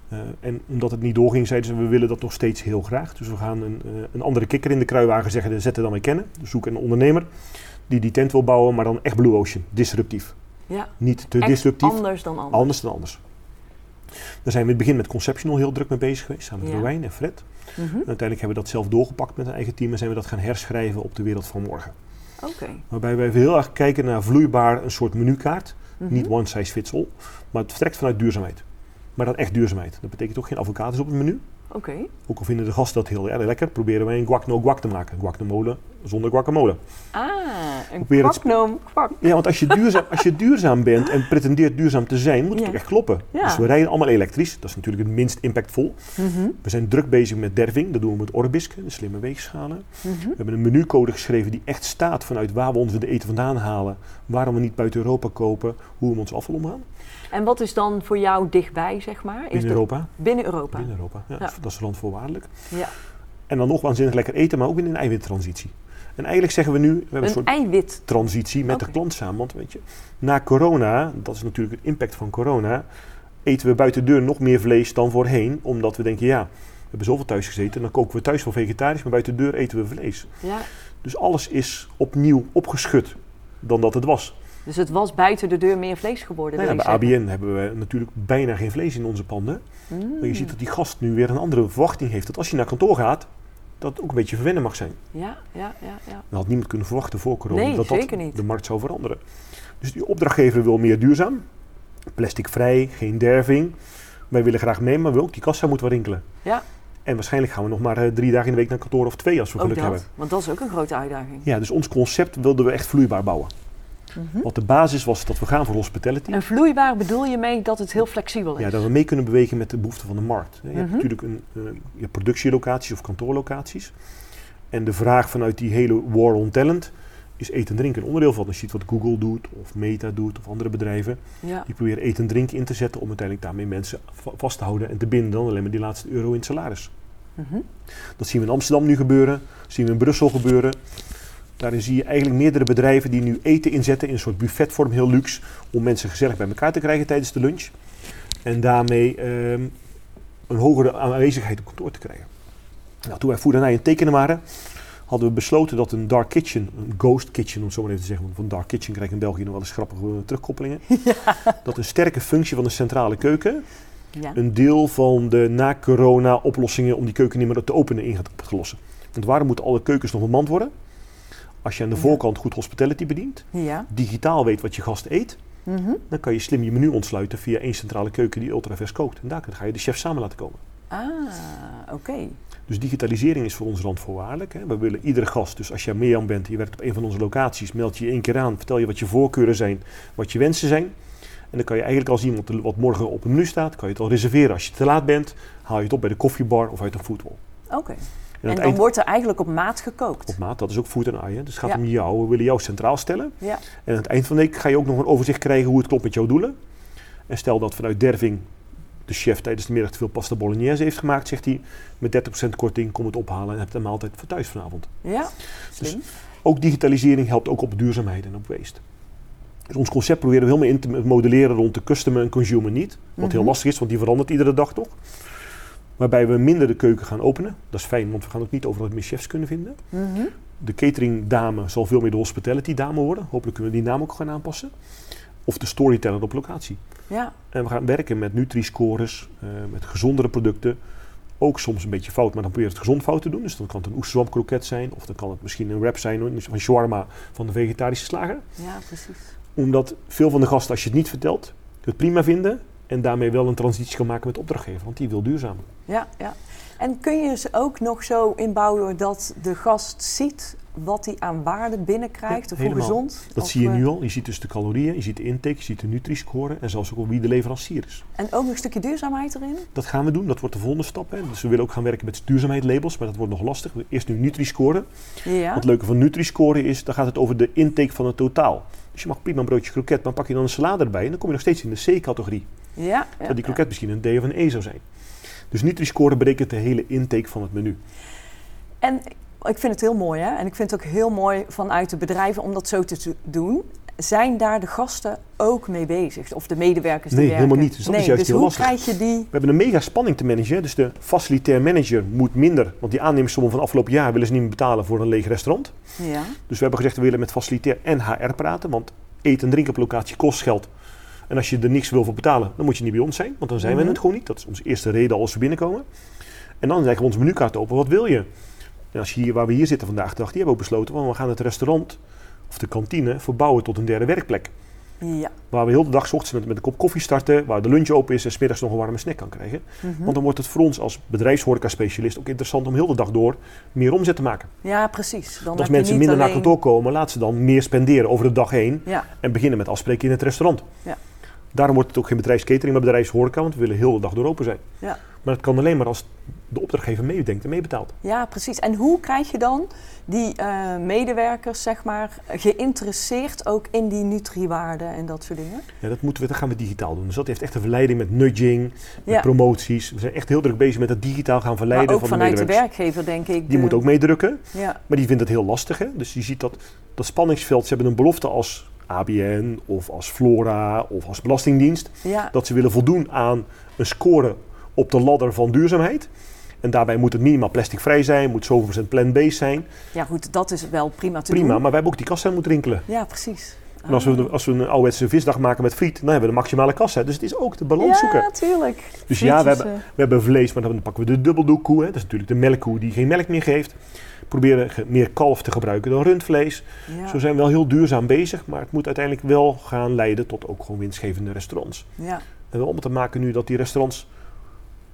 Uh, en omdat het niet doorging, zeiden ze, we willen dat nog steeds heel graag. Dus we gaan een, uh, een andere kikker in de kruiwagen zeggen, zetten dan wij kennen. Dus zoek een ondernemer die die tent wil bouwen, maar dan echt Blue Ocean, disruptief. Ja, Niet te echt disruptief, anders dan anders. anders dan anders. Daar zijn we in het begin met Conceptional heel druk mee bezig geweest, samen met Ja. Rowijn en Fred. Mhm. En uiteindelijk hebben we dat zelf doorgepakt met een eigen team en zijn we dat gaan herschrijven op de wereld van morgen. Waarbij wij heel erg kijken naar vloeibaar een soort menukaart. Mhm. Niet one size fits all, maar het vertrekt vanuit duurzaamheid. Maar dan echt duurzaamheid. Dat betekent ook geen avocados op het menu. Oké. Ook al vinden de gasten dat heel erg lekker, proberen wij een guac no guac te maken. Guacamole zonder guacamole. Ah, een kwaknoom kwak. Ja, want als je, duurzaam, als je duurzaam bent en pretendeert duurzaam te zijn, moet het ook echt kloppen. Ja. Dus we rijden allemaal elektrisch. Dat is natuurlijk het minst impactvol. Mhm. We zijn druk bezig met derving. Dat doen we met Orbisk, de slimme weegschalen. Mhm. We hebben een menucode geschreven die echt staat vanuit waar we onze eten vandaan halen. Waarom we niet buiten Europa kopen. Hoe we ons afval omgaan. En wat is dan voor jou dichtbij, zeg maar? Is Binnen Europa. Binnen Europa. Binnen Europa. Ja, Ja. Dat is randvoorwaardelijk. Ja. En dan nog waanzinnig lekker eten, maar ook in een eiwittransitie. En eigenlijk zeggen we nu, we hebben een, Een soort eiwit. transitie met de klant samen. Want weet je, na corona, dat is natuurlijk het impact van corona, eten we buiten de deur nog meer vlees dan voorheen. Omdat we denken, ja, we hebben zoveel thuis gezeten, dan koken we thuis wel vegetarisch, maar buiten de deur eten we vlees. Ja. Dus alles is opnieuw opgeschud dan dat het was. Dus het was buiten de deur meer vlees geworden. Nou ja, bij. ABN hebben we natuurlijk bijna geen vlees in onze panden. Mm. Maar je ziet dat die gast nu weer een andere verwachting heeft. Dat als je naar kantoor gaat, dat het ook een beetje verwennen mag zijn. Ja, ja, ja, ja. Dat had niemand kunnen verwachten voor corona. Nee, dat dat de markt zou veranderen. Dus die opdrachtgever wil meer duurzaam. Plasticvrij, geen derving. Wij willen graag mee, maar we ook die kassa moet wel rinkelen. Ja. En waarschijnlijk gaan we nog maar eh, drie dagen in de week naar kantoor of twee als we Ook geluk dat. hebben. Want dat is ook een grote uitdaging. Ja, dus ons concept wilden we echt vloeibaar bouwen. Mhm. Wat de basis was dat we gaan voor hospitality. En vloeibaar bedoel je mee dat het heel flexibel is? Ja, dat we mee kunnen bewegen met de behoeften van de markt. Je hebt Mhm. natuurlijk een, eh, je hebt productielocaties of kantoorlocaties. En de vraag vanuit die hele war on talent is eten en drinken een onderdeel van. Als je ziet wat Google doet, of Meta doet, of andere bedrijven. Ja. Die proberen eten en drinken in te zetten om uiteindelijk daarmee mensen va- vast te houden en te binden dan alleen maar die laatste euro in het salaris. Mhm. Dat zien we in Amsterdam nu gebeuren, dat zien we in Brussel gebeuren. Daarin zie je eigenlijk meerdere bedrijven die nu eten inzetten in een soort buffetvorm, heel luxe, om mensen gezellig bij elkaar te krijgen tijdens de lunch. En daarmee ehm, een hogere aanwezigheid op kantoor te krijgen. Nou, toen wij Food en I in tekenen waren, hadden we besloten dat een dark kitchen, een ghost kitchen om het zo maar even te zeggen, want van dark kitchen krijg je in België nog wel eens grappige terugkoppelingen. Dat een sterke functie van de centrale keuken ja. een deel van de na-corona oplossingen om die keuken niet meer te openen in gaat op te lossen. Want waarom moeten alle keukens nog bemand worden? Als je aan de voorkant goed hospitality bedient, Ja. digitaal weet wat je gast eet, Mhm. dan kan je slim je menu ontsluiten via één centrale keuken die ultravers kookt. En daar ga je de chef samen laten komen. Ah, oké. Dus digitalisering is voor ons randvoorwaardelijk. Hè. We willen iedere gast, dus als jij Mirjam bent, je werkt op een van onze locaties, meld je je één keer aan, vertel je wat je voorkeuren zijn, wat je wensen zijn. En dan kan je eigenlijk iemand er- wat morgen op het menu staat, kan je het al reserveren. Als je te laat bent, haal je het op bij de koffiebar of uit een foodwall. Oké. En, en dan eind... wordt er eigenlijk op maat gekookt. Op maat, dat is ook food en eye. Dus het gaat om jou. We willen jou centraal stellen. Ja. En aan het eind van de week ga je ook nog een overzicht krijgen hoe het klopt met jouw doelen. En stel dat vanuit Derving de chef tijdens de middag te veel pasta bolognese heeft gemaakt, zegt hij met 30% korting kom het ophalen en heb een maaltijd voor thuis vanavond. Ja, slim. Dus ook digitalisering helpt ook op duurzaamheid en op waste. Dus ons concept proberen we helemaal in te modelleren rond de customer en consumer need. Wat heel lastig is, want die verandert iedere dag toch. Waarbij we minder de keuken gaan openen. Dat is fijn, want we gaan ook niet overal meer chefs kunnen vinden. De cateringdame zal veel meer de hospitality dame worden. Hopelijk kunnen we die naam ook gaan aanpassen. Of de storyteller op locatie. Ja. En we gaan werken met Nutri-scores, uh, met gezondere producten. Ook soms een beetje fout, maar dan probeer je het gezond fout te doen. Dus dan kan het een oesterzwamkroket zijn. Of dan kan het misschien een wrap zijn van shawarma van de vegetarische slager. Ja, precies. Omdat veel van de gasten, als je het niet vertelt, het prima vinden. En daarmee wel een transitie kan maken met opdrachtgever. Want die wil duurzaam. Ja, ja. En kun je ze ook nog zo inbouwen dat de gast ziet wat hij aan waarde binnenkrijgt of hoe gezond? Dat zie je nu al. Je ziet dus de calorieën, je ziet de intake, je ziet de Nutri-score en zelfs ook wie de leverancier is. En ook nog een stukje duurzaamheid erin? Dat gaan we doen. Dat wordt de volgende stap. Hè. Dus we willen ook gaan werken met duurzaamheidslabels, maar dat wordt nog lastig. Eerst nu Nutri-score. Ja. Wat het leuke van Nutri-score is, dan gaat het over de intake van het totaal. Dus je mag prima een broodje kroket, maar pak je dan een salade erbij en dan kom je nog steeds in de C-categorie. Ja, ja, die kroket misschien een D of een E zou zijn. Dus Nutri-score berekent de hele intake van het menu. En ik vind het heel mooi, hè? En ik vind het ook heel mooi vanuit de bedrijven om dat zo te doen. Zijn daar de gasten ook mee bezig? Of de medewerkers die nee, werken? helemaal niet. Dus dat nee, is juist dus heel hoe lastig. krijg je die... We hebben een mega spanning te managen. Dus de facilitair manager moet minder. Want die aannemersommen van afgelopen jaar willen ze niet meer betalen voor een leeg restaurant. Ja. Dus we hebben gezegd, we willen met facilitair en HR praten. Want eten en drinken op locatie kost geld. En als je er niks wil voor betalen, dan moet je niet bij ons zijn. Want dan zijn Mhm. we het gewoon niet. Dat is onze eerste reden als we binnenkomen. En dan leggen we onze menukaart open. Wat wil je? En als je hier, waar we hier zitten vandaag de dag, die hebben ook besloten, want we gaan het restaurant of de kantine verbouwen tot een derde werkplek. Ja. Waar we heel de dag 's ochtends met, met een kop koffie starten, waar de lunch open is en smiddags nog een warme snack kan krijgen. Mhm. Want dan wordt het voor ons als bedrijfshoreca-specialist ook interessant om heel de dag door meer omzet te maken. ja, precies. Dan als mensen minder naar kantoor komen, laat ze dan meer spenderen over de dag heen Ja, en beginnen met afspreken in het restaurant. Ja. Daarom wordt het ook geen bedrijfskatering, maar bedrijfshoreca, want we willen heel de dag door open zijn. ja. Maar het kan alleen maar als de opdrachtgever meedenkt en meebetaalt. ja, precies. En hoe krijg je dan die eh, medewerkers, zeg maar, geïnteresseerd ook in die nutriwaarden en dat soort dingen? Ja, dat, moeten we, dat gaan we digitaal doen. Dus dat heeft echt een verleiding met nudging, met promoties. We zijn echt heel druk bezig met het digitaal gaan Maar verleiden ook van de vanuit de werkgever, denk ik. Die de- moet ook meedrukken, Ja, maar die vindt het heel lastig. Hè? Dus je ziet dat, dat spanningsveld, ze hebben een belofte als ABN of als Flora of als Belastingdienst. ja, Dat ze willen voldoen aan een score op de ladder van duurzaamheid. En daarbij moet het minimaal plasticvrij zijn, moet zoveel procent plant-based zijn. ja, goed, dat is wel prima te Prima, doen. maar wij hebben ook die kassa moeten rinkelen. Ja, precies. En als we, als we een ouderwetse visdag maken met friet, dan hebben we de maximale kassa. Dus het is ook de balans zoeken. Ja, tuurlijk. Dus ja, we hebben, we hebben vlees, maar dan pakken we de dubbeldoekkoe. Hè. Dat is natuurlijk de melkkoe die geen melk meer geeft. Proberen ge- meer kalf te gebruiken dan rundvlees. ja, Zo zijn we wel heel duurzaam bezig, maar het moet uiteindelijk wel gaan leiden tot ook gewoon winstgevende restaurants. ja, En wel om te maken nu dat die restaurants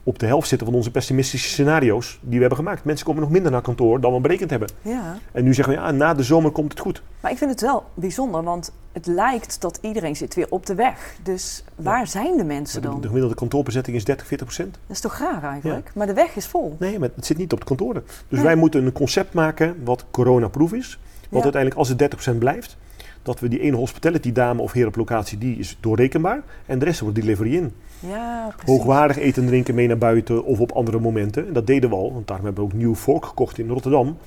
op de helft zitten van onze pessimistische scenario's die we hebben gemaakt. Mensen komen nog minder naar kantoor dan we berekend hebben. ja. En nu zeggen we, ja, na de zomer komt het goed. Maar ik vind het wel bijzonder, want het lijkt dat iedereen zit weer op de weg. Dus waar zijn de mensen De, dan? de gemiddelde kantoorbezetting is 30, 40 procent. Dat is toch raar eigenlijk? Maar de weg is vol. Nee, maar het zit niet op de kantoren. Dus Nee. wij moeten een concept maken wat coronaproof is. Ja. uiteindelijk, als het 30% blijft, dat we die ene hospitality dame of heer op locatie, die is doorrekenbaar. En de rest wordt delivery in. Ja, precies. Hoogwaardig eten en drinken mee naar buiten of op andere momenten. En dat deden we al, want daarom hebben we ook New Fork gekocht in Rotterdam.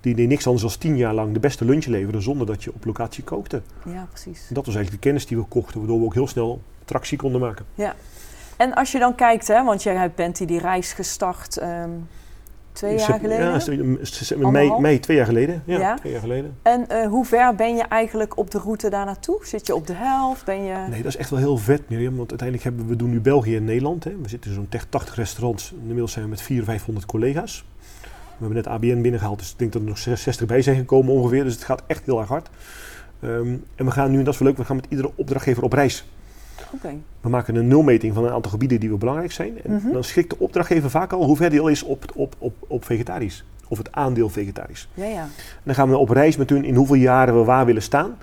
Die deed niks anders dan tien jaar lang de beste lunch leveren zonder dat je op locatie kookte. Ja, precies. En dat was eigenlijk de kennis die we kochten, waardoor we ook heel snel tractie konden maken. Ja. En als je dan kijkt, hè, want jij bent die, die reis gestart ehm, twee jaar geleden. Ja, mei, mei, twee jaar geleden. Ja, Ja. twee jaar geleden. En eh, hoe ver ben je eigenlijk op de route daar naartoe? Zit je op de helft? Ben je... Nee, dat is echt wel heel vet, Mirjam. Want uiteindelijk hebben we doen nu België en Nederland. Hè. We zitten in zo'n tech- 80 restaurants. Inmiddels zijn we met 400, 500 collega's. We hebben net ABN binnengehaald, dus ik denk dat er nog 60 bij zijn gekomen ongeveer. Dus het gaat echt heel erg hard. Ehm, en we gaan nu, en dat is wel leuk, we gaan met iedere opdrachtgever op reis. We maken een nulmeting van een aantal gebieden die we belangrijk zijn. En Mhm. dan schikt de opdrachtgever vaak al hoe ver die al is op, op, op, op vegetarisch. Of het aandeel vegetarisch. Ja, ja. En dan gaan we op reis met hun in hoeveel jaren we waar willen staan.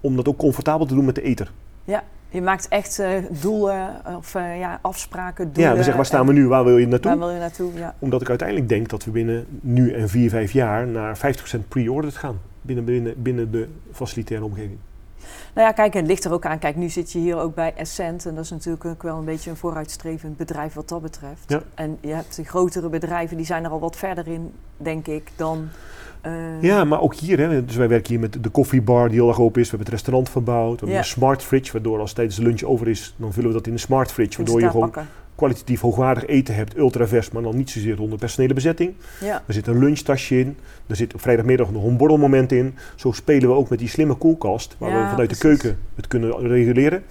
Om dat ook comfortabel te doen met de eter. Ja. Je maakt echt uh, doelen of uh, ja, afspraken, doelen. Ja, we zeggen waar staan we nu, waar wil je naartoe? Waar wil je naartoe, ja. Omdat ik uiteindelijk denk dat we binnen nu en vier, vijf jaar naar 50% pre-ordered gaan. Binnen, binnen, binnen de facilitaire omgeving. Nou ja, kijk, het ligt er ook aan. Kijk, nu zit je hier ook bij Essent. En dat is natuurlijk ook wel een beetje een vooruitstrevend bedrijf wat dat betreft. Ja. En je hebt de grotere bedrijven, die zijn er al wat verder in, denk ik, dan... Uh, ja, maar ook hier, hè, dus wij werken hier met de koffiebar die heel erg open is. We hebben het restaurant verbouwd. We hebben Ja. een smart fridge, waardoor als tijdens de lunch over is, dan vullen we dat in een smart fridge. Waardoor je gewoon pakken. kwalitatief hoogwaardig eten hebt, ultravers, maar dan niet zozeer onder personele bezetting. Ja, Er zit een lunchtasje in. Er zit op vrijdagmiddag nog een borrelmoment in. Zo spelen we ook met die slimme koelkast, waar Ja, we vanuit de keuken het kunnen reguleren.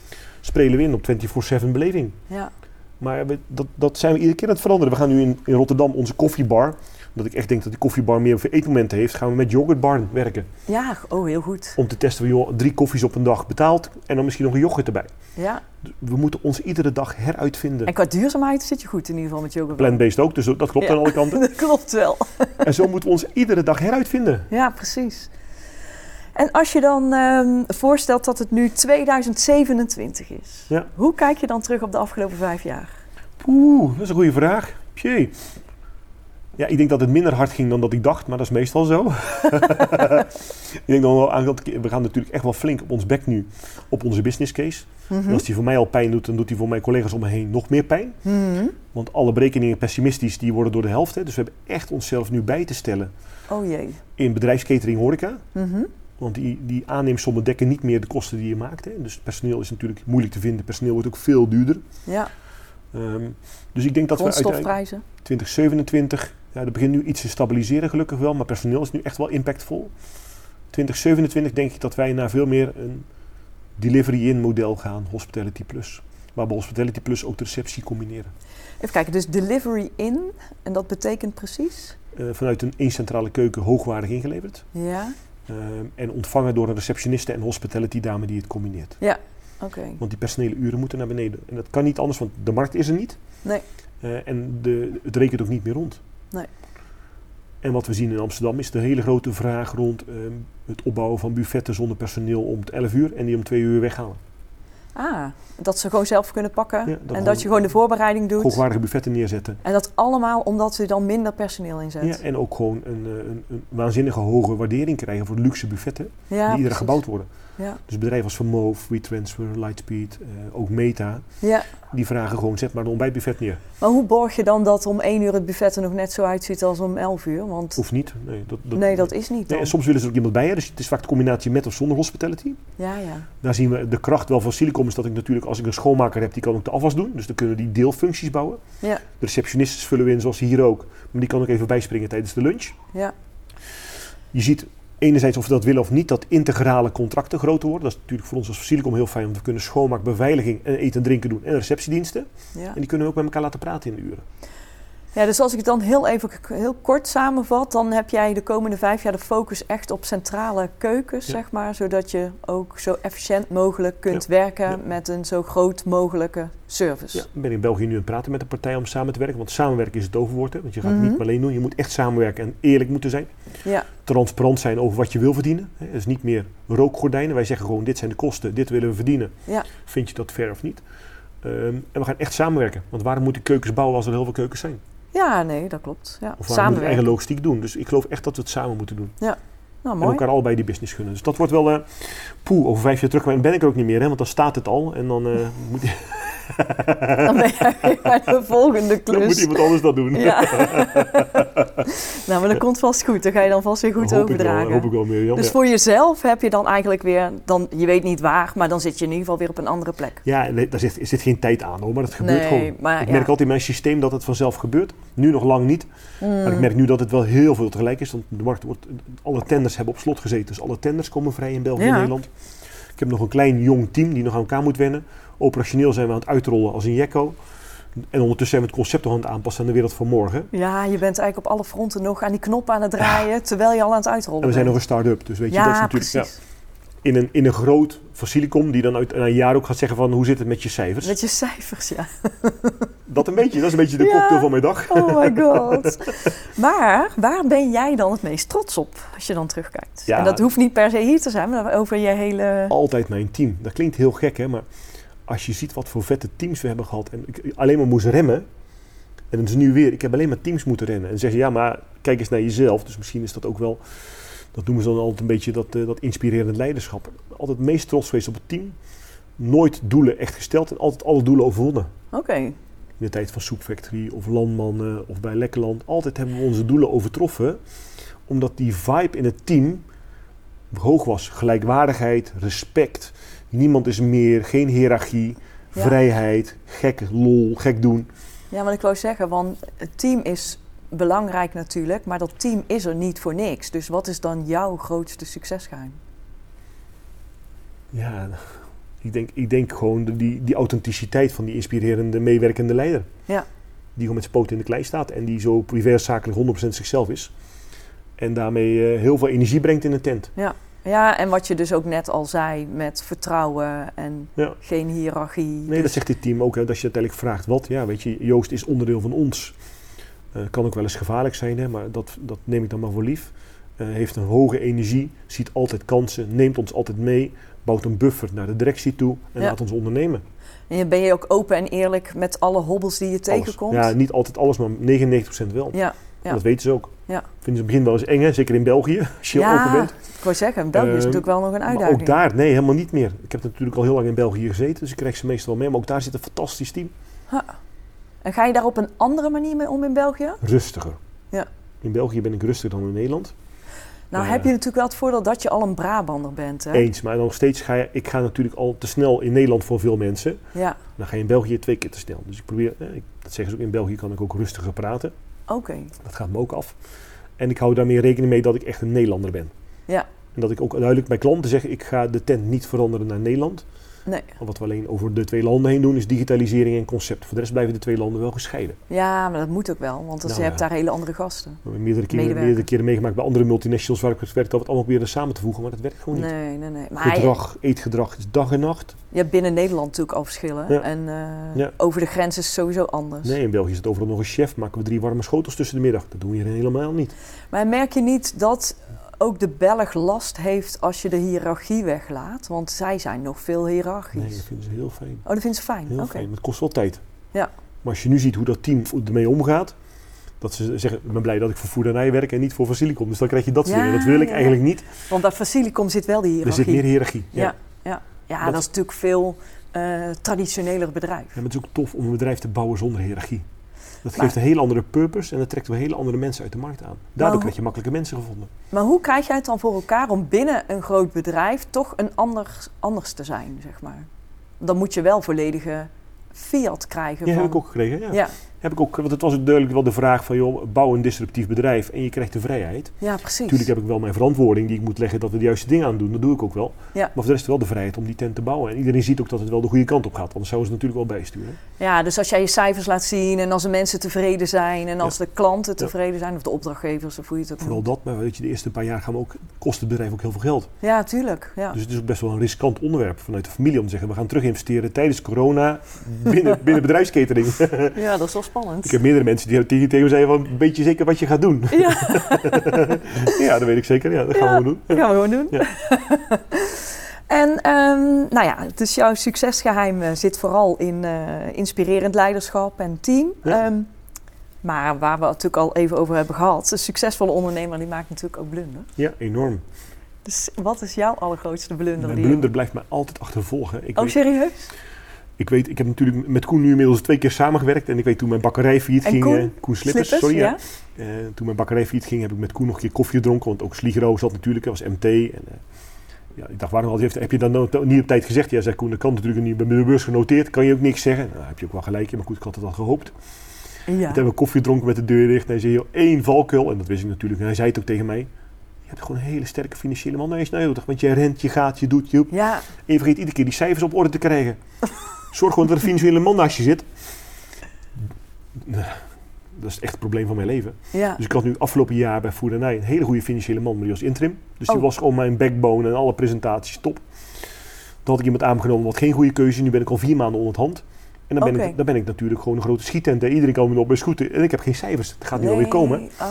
Spelen we in op 24-7 beleving. ja. Maar we- dat, dat zijn we iedere keer aan het veranderen. We gaan nu in, in Rotterdam onze koffiebar. Omdat ik echt denk dat die koffiebar meer voor eetmomenten heeft, gaan we met yoghurtbarn werken. ja, oh, heel goed. Om te testen, joh, drie koffies op een dag betaald en dan misschien nog een yoghurt erbij. Ja. We moeten ons iedere dag heruitvinden. En qua duurzaamheid zit je goed in ieder geval met yoga. Plant-based ook, dus dat klopt Ja. aan alle kanten. Dat klopt wel. En zo moeten we ons iedere dag heruitvinden. Ja, precies. En als je dan ehm, voorstelt dat het nu 2027 is, Ja. hoe kijk je dan terug op de afgelopen vijf jaar? Oeh, dat is een goede vraag. Jee. Ja, ik denk dat het minder hard ging dan dat ik dacht, maar dat is meestal zo. ik denk dan wel aan dat we gaan natuurlijk echt wel flink op ons bek nu op onze business case. Mhm. En als die voor mij al pijn doet, dan doet die voor mijn collega's om me heen nog meer pijn. Mhm. Want alle berekeningen pessimistisch, die worden door de helft. Hè. Dus we hebben echt onszelf nu bij te stellen Oh jee. in bedrijfskatering horeca. Mhm. Want die, die aanneemsommen dekken niet meer de kosten die je maakt. Hè. Dus personeel is natuurlijk moeilijk te vinden. Personeel wordt ook veel duurder. Ja, Ehm, dus ik denk dat we grondstofprijzen. 2027, ja, dat begint nu iets te stabiliseren gelukkig wel, maar personeel is nu echt wel impactvol. 2027 denk ik dat wij naar veel meer een delivery-in model gaan, Hospitality Plus. Waar we Hospitality Plus ook de receptie combineren. Even kijken, dus delivery in, en dat betekent precies? Eh, vanuit een één centrale keuken hoogwaardig ingeleverd. Ja, Ehm, en ontvangen door een receptioniste en hospitality dame die het combineert. oké. Want die personele uren moeten naar beneden. En dat kan niet anders, want de markt is er niet. Nee. Eh, en de, het rekent ook niet meer rond. Nee. En wat we zien in Amsterdam is de hele grote vraag rond ehm, het opbouwen van buffetten zonder personeel om het 11 uur en die om 2 uur weghalen. Ah, dat ze gewoon zelf kunnen pakken Ja, dat en gewoon- dat je gewoon de voorbereiding doet. Hoogwaardige buffetten neerzetten. En dat allemaal omdat u dan minder personeel inzet. Ja, en ook gewoon een, eh, een, een waanzinnige hoge waardering krijgen voor luxe buffetten Ja, die iedere gebouwd worden. Ja, Dus bedrijven als Vermoof, WeTransfer, Lightspeed, eh, ook Meta, ja. die vragen gewoon zet maar een ontbijtbuffet neer. Maar hoe borg je dan dat om 1 uur het buffet er nog net zo uitziet als om 11 uur? Want Hoeft niet. Nee, dat, dat, nee, dat is niet Nee, en soms willen ze er ook iemand bij. Hè? Dus het is vaak de combinatie met of zonder hospitality. Ja, ja. Daar zien we de kracht wel van Silicon is dat ik natuurlijk als ik een schoonmaker heb, die kan ook de afwas doen. Dus dan kunnen die deelfuncties bouwen. Ja. De receptionistes vullen we in zoals hier ook. Maar die kan ook even bijspringen tijdens de lunch. Ja, Je ziet enerzijds of we dat willen of niet, dat integrale contracten groter worden. Dat is natuurlijk voor ons als Silicon heel fijn, want we kunnen schoonmaak, beveiliging en eten en drinken doen en receptiediensten. ja. En die kunnen we ook met elkaar laten praten in de uren. Ja, dus als ik het dan heel even heel kort samenvat, dan heb jij de komende vijf jaar de focus echt op centrale keukens, Ja. zeg maar. Zodat je ook zo efficiënt mogelijk kunt Ja. werken Ja. met een zo groot mogelijke service. Ja, ik ben in België nu aan het praten met een partij om samen te werken. Want samenwerken is het overwoord. Hè? Want je gaat het Mhm. niet alleen doen. Je moet echt samenwerken en eerlijk moeten zijn. Ja, transparant zijn over wat je wil verdienen. Het is niet meer rookgordijnen. Wij zeggen gewoon, dit zijn de kosten, dit willen we verdienen. Ja. Vind je dat fair of niet? Ehm, en we gaan echt samenwerken. Want waarom moet ik keukens bouwen als er heel veel keukens zijn? Ja nee, dat klopt. Ja. Of ik eigen logistiek doen? Dus ik geloof echt dat we het samen moeten doen. Nou, En mooi. elkaar allebei die business gunnen. Dus dat wordt wel... eh poeh, over vijf jaar terug. Ben ik er ook niet meer, hè, want dan staat het al. En dan, eh, moet, Dan ben jij bij de volgende dan moet klus. iemand anders dat doen. Ja. nou, maar dat komt vast goed. Dan ga je dan vast weer goed hoop ik wel, overdragen. hoop ik wel, Mirjam. Dus ja. voor jezelf heb je dan eigenlijk weer, dan, je weet niet waar, maar dan zit je in ieder geval weer op een andere plek. Ja, nee, daar zit, zit geen tijd aan hoor, maar dat gebeurt Nee, gewoon. maar ik ja. merk altijd in mijn systeem dat het vanzelf gebeurt. Nu nog lang niet. Maar ik Mm. merk nu dat het wel heel veel tegelijk is. Want de markt wordt, alle tenders hebben op slot gezeten. Dus alle tenders komen vrij in België en. Nederland. Ik heb nog een klein jong team die nog aan elkaar moet wennen. Operationeel zijn we aan het uitrollen als een jekko. En ondertussen zijn we het concept nog aan het aanpassen aan de wereld van morgen. Ja, je bent eigenlijk op alle fronten nog aan die knop aan het draaien, terwijl je al aan het uitrollen En we zijn nog bent. een start-up. Dus weet je, ja, dat is natuurlijk ja, precies. In, een, in een groot facilicom die dan uit na een jaar ook gaat zeggen van hoe zit het met je cijfers. Met je cijfers, ja. Dat een beetje, dat is een beetje de Ja. cocktail van mijn dag. Oh my god. Maar waar ben jij dan het meest trots op als je dan terugkijkt? Ja. En dat hoeft niet per se hier te zijn, maar over je hele... Altijd mijn team. Dat klinkt heel gek hè, maar als je ziet wat voor vette teams we hebben gehad en ik alleen maar moest remmen. En het is nu weer, ik heb alleen maar teams moeten rennen. En zeggen, ja, maar kijk eens naar jezelf. Dus misschien is dat ook wel, dat noemen ze dan altijd een beetje dat, uh, dat inspirerend leiderschap. Altijd het meest trots geweest op het team. Nooit doelen echt gesteld en altijd alle doelen overwonnen. Oké. In de tijd van Soup Factory of Landmannen of bij Lekkerland. Altijd hebben we onze doelen overtroffen. Omdat die vibe in het team hoog was. Gelijkwaardigheid, respect. Niemand is meer, geen hiërarchie, Ja. vrijheid, gek lol, gek doen. Ja, wat ik wou zeggen, want het team is belangrijk natuurlijk, maar dat team is er niet voor niks. Dus wat is dan jouw grootste succesgeheim? Ja, ik denk, ik denk gewoon de- die, die authenticiteit van die inspirerende, meewerkende leider. Ja. Die gewoon met zijn poot in de klei staat en die zo privé zakelijk 100% zichzelf is. En daarmee eh, heel veel energie brengt in een tent. Ja, en wat je dus ook net al zei met vertrouwen en Ja. geen hiërarchie. Nee, Dus- dat zegt dit team ook. Hè, dat je uiteindelijk vraagt wat. Ja, weet je, Joost is onderdeel van ons. Eh, kan ook wel eens gevaarlijk zijn, hè, maar dat, dat neem ik dan maar voor lief. Eh, heeft een hoge energie, ziet altijd kansen, neemt ons altijd mee, bouwt een buffer naar de directie toe en Ja. laat ons ondernemen. En je- ben je ook open en eerlijk met alle hobbels die je Alles. tegenkomt? Ja, niet altijd alles, maar 99% wel. ja. ja. Dat weten ze ook. Ja. Vinden ze in het begin wel eens eng, hè? zeker in België, als je Ja, open bent. ik wou zeggen, in België is Ehm, natuurlijk wel nog een Maar uitdaging. ook daar, nee, helemaal niet meer. Ik heb natuurlijk al heel lang in België gezeten, dus ik krijg ze meestal wel mee. Maar ook daar zit een fantastisch team. En ga je daar op een andere manier mee om in België? Rustiger. Ja. In België ben ik rustiger dan in Nederland. Nou Ja. heb je natuurlijk wel het voordeel dat je al een Brabander bent. Hè? Eens, maar nog steeds ga je, ik ga natuurlijk al te snel in Nederland voor veel mensen. Ja, Dan ga je in België twee keer te snel. Dus ik probeer, eh, ik, dat zeggen ze ook, in België kan ik ook rustiger praten. oké. Dat gaat me ook af. En ik hou daarmee rekening mee dat ik echt een Nederlander ben. Ja. En dat ik ook duidelijk bij klanten zeg, ik ga de tent niet veranderen naar Nederland. Nee. Want Wat we alleen over de twee landen heen doen is digitalisering en concept. Voor de rest blijven de twee landen wel gescheiden. Ja, maar dat moet ook wel, want Nou, je hebt daar hele andere gasten. We hebben meerdere keren, meerdere keren meegemaakt bij andere multinationals waar ik heb gewerkt, dat we het allemaal proberen samen te voegen, maar dat werkt gewoon niet. Nee, nee, nee. Maar Gedrag, eetgedrag is dag en nacht. je hebt binnen Nederland natuurlijk al verschillen. Ja. En eh, Ja. over de grens is het sowieso anders. Nee, in België is het overal nog een chef. Maken we drie warme schotels tussen de middag. Dat doen we hier helemaal niet. Maar merk je niet dat ook de Belg last heeft als je de hiërarchie weglaat? Want zij zijn nog veel hiërarchisch. Nee, dat vinden ze heel fijn. Oh, dat vindt ze fijn? Heel fijn. Het kost wel tijd. Ja. Maar als je nu ziet hoe dat team ermee omgaat. Dat ze zeggen, ik ben blij dat ik voor Voerderij werk en niet voor Facilicom. Dus dan krijg je dat Ja, dingen. Dat wil ik ja, eigenlijk niet. Want bij Facilicom zit wel die Er hiërarchie. zit meer hiërarchie. Ja, Ja. ja. ja Dat- dat is natuurlijk veel eh traditioneler bedrijf. Ja, maar het is ook tof om een bedrijf te bouwen zonder hiërarchie. Dat Maar- geeft een hele andere purpose en dat trekt weer hele andere mensen uit de markt aan. Daardoor krijg je makkelijke mensen gevonden. Maar hoe krijg jij het dan voor elkaar om binnen een groot bedrijf toch een ander, anders te zijn, zeg maar? Dan moet je wel volledige fiat krijgen Ja, van... heb ik ook gekregen. Ja. Ja, Heb ik ook, want het was duidelijk wel de vraag van, joh, bouw een disruptief bedrijf en je krijgt de vrijheid. ja, precies. Natuurlijk heb ik wel mijn verantwoording die ik moet leggen dat we de juiste dingen aan doen. Dat doe ik ook wel. Ja. Maar voor de rest wel de vrijheid om die tent te bouwen. En iedereen ziet ook dat het wel de goede kant op gaat. Anders zouden ze het natuurlijk wel bijsturen. Ja, dus als jij je cijfers laat zien en als de mensen tevreden zijn en als de klanten Ja. tevreden zijn, of de opdrachtgevers, of hoe je het ook Vooral dat. Maar weet je, de eerste paar jaar gaan we ook, kost het bedrijf ook heel veel geld. Ja, tuurlijk. Ja. Dus het is ook best wel een riskant onderwerp vanuit de familie om te zeggen, we gaan terug investeren tijdens corona binnen, binnen bedrijfskatering. ja, dat is wel spannend. Ik heb meerdere mensen die tegen tegen me zeiden van, weet je zeker wat je gaat doen? Ja, ja, dat weet ik zeker. Ja, dat gaan Ja. we doen. dat gaan we gewoon doen. Ja. en ehm, nou ja, dus jouw succesgeheim eh, zit vooral in eh, inspirerend leiderschap en team. Ehm, maar waar we het natuurlijk al even over hebben gehad, een succesvolle ondernemer die maakt natuurlijk ook blunder. Ja, enorm. Dus wat is jouw allergrootste blunder? Mijn blunder blijft mij altijd achtervolgen. Ik Oh, weet, serieus? Ik weet, ik heb natuurlijk met Koen nu inmiddels twee keer samengewerkt. En ik weet toen mijn bakkerij failliet ging... Koen? eh, Koen Slippers, sorry. ja? Ja. Eh, toen mijn bakkerij failliet ging, heb ik met Koen nog een keer koffie gedronken. Want ook Sligero zat natuurlijk, dat was MT. En, eh, ja, ik dacht, waarom had- heeft- heb je dan no- niet op tijd gezegd? Ja, zei Koen, dat kan natuurlijk niet. Bij de beurs genoteerd, kan je ook niks zeggen. Nou, heb je ook wel gelijk in, maar goed, ik had het al gehoopt. Ja. Toen hebben we koffie gedronken met de deur dicht. En hij zei, joh, één valkuil. En dat wist ik natuurlijk. En hij zei het ook tegen mij. Je hebt gewoon een hele sterke financiële man nodig. Want je rent, je gaat, je doet, je... Ja, En je vergeet iedere keer die cijfers op orde te krijgen. Zorg gewoon dat er een financiële man naast je zit. Dat is echt het probleem van mijn leven. ja. Dus ik had nu afgelopen jaar bij Voerderij een hele goede financiële man, maar die was interim. Dus die Oh. was gewoon mijn backbone en alle presentaties top. Dan had ik iemand aangenomen wat geen goede keuze. Nu ben ik al vier maanden onder het hand. En dan ben, ik, dan ben ik natuurlijk gewoon een grote schietent. En iedereen kan me op bij scoeten. En ik heb geen cijfers. Het gaat nu alweer komen. Nee, Ah.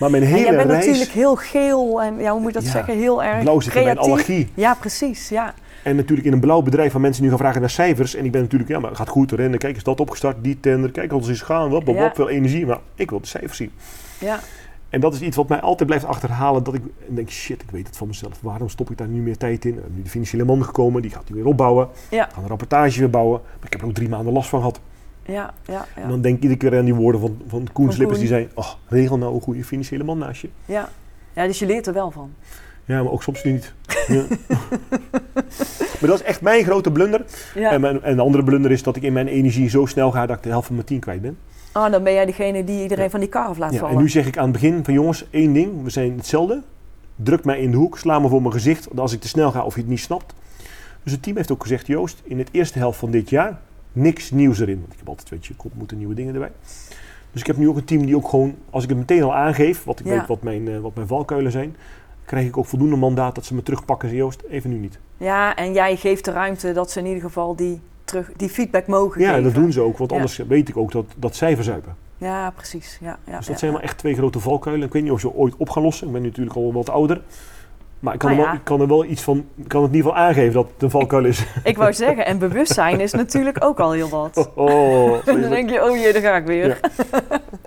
Maar mijn En hele jij bent reis... natuurlijk heel geel en ja, hoe moet je dat Ja, zeggen? Heel erg Blauw zit in mijn allergie. Ja, precies. Ja. En natuurlijk in een blauw bedrijf waar mensen nu gaan vragen naar cijfers. En ik ben natuurlijk, ja, maar gaat goed rennen. Kijk, is dat opgestart, die tender. Kijk, alles is gaan. Wat, wat, Ja. wat, veel energie. Maar ik wil de cijfers zien. Ja, En dat is iets wat mij altijd blijft achterhalen. Dat ik denk, shit, ik weet het van mezelf. Waarom stop ik daar nu meer tijd in? Nu de financiële man gekomen, die gaat die weer opbouwen. Ja. Ik ga een rapportage weer bouwen. Maar ik heb er ook drie maanden last van gehad. ja, ja, En ja. dan denk ik iedere keer aan die woorden van, van Koen Slippers. Die zei, oh, regel nou een goede financiële man naast je. ja. Ja, dus je leert er wel van. Ja, maar ook soms niet. Ja. maar dat is echt mijn grote blunder. Ja. En, mijn, en de andere blunder is dat ik in mijn energie zo snel ga dat ik de helft van mijn team kwijt ben. Ah, dan ben jij degene die iedereen Ja. van die kar af laat Ja, vallen. en nu zeg ik aan het begin van jongens, één ding. We zijn hetzelfde. Druk mij in de hoek, sla me voor mijn gezicht als ik te snel ga of je het niet snapt. Dus het team heeft ook gezegd, Joost, in het eerste helft van dit jaar niks nieuws erin. Want ik heb altijd, weet je, komt moeten nieuwe dingen erbij. Dus ik heb nu ook een team die ook gewoon, als ik het meteen al aangeef, wat ik Ja. weet wat mijn, eh, wat mijn valkuilen zijn, krijg ik ook voldoende mandaat dat ze me terugpakken Joost, even nu niet. Ja, en jij geeft de ruimte dat ze in ieder geval die, terug, die feedback mogen Ja, geven. dat doen ze ook, want Ja. anders weet ik ook dat, dat zij verzuipen. Ja, precies. Ja, ja, dus dat ja, zijn ja. wel echt twee grote valkuilen. Ik weet niet of ze ooit op gaan lossen. Ik ben nu natuurlijk al wat ouder. Maar ik kan, Nou er wel, ja. ik kan er wel iets van, ik kan het in ieder geval aangeven dat het een valkuil is. Ik wou zeggen, en bewustzijn is natuurlijk ook al heel wat. Oh, En dan denk je, oh jee, daar ga ik weer. Ja.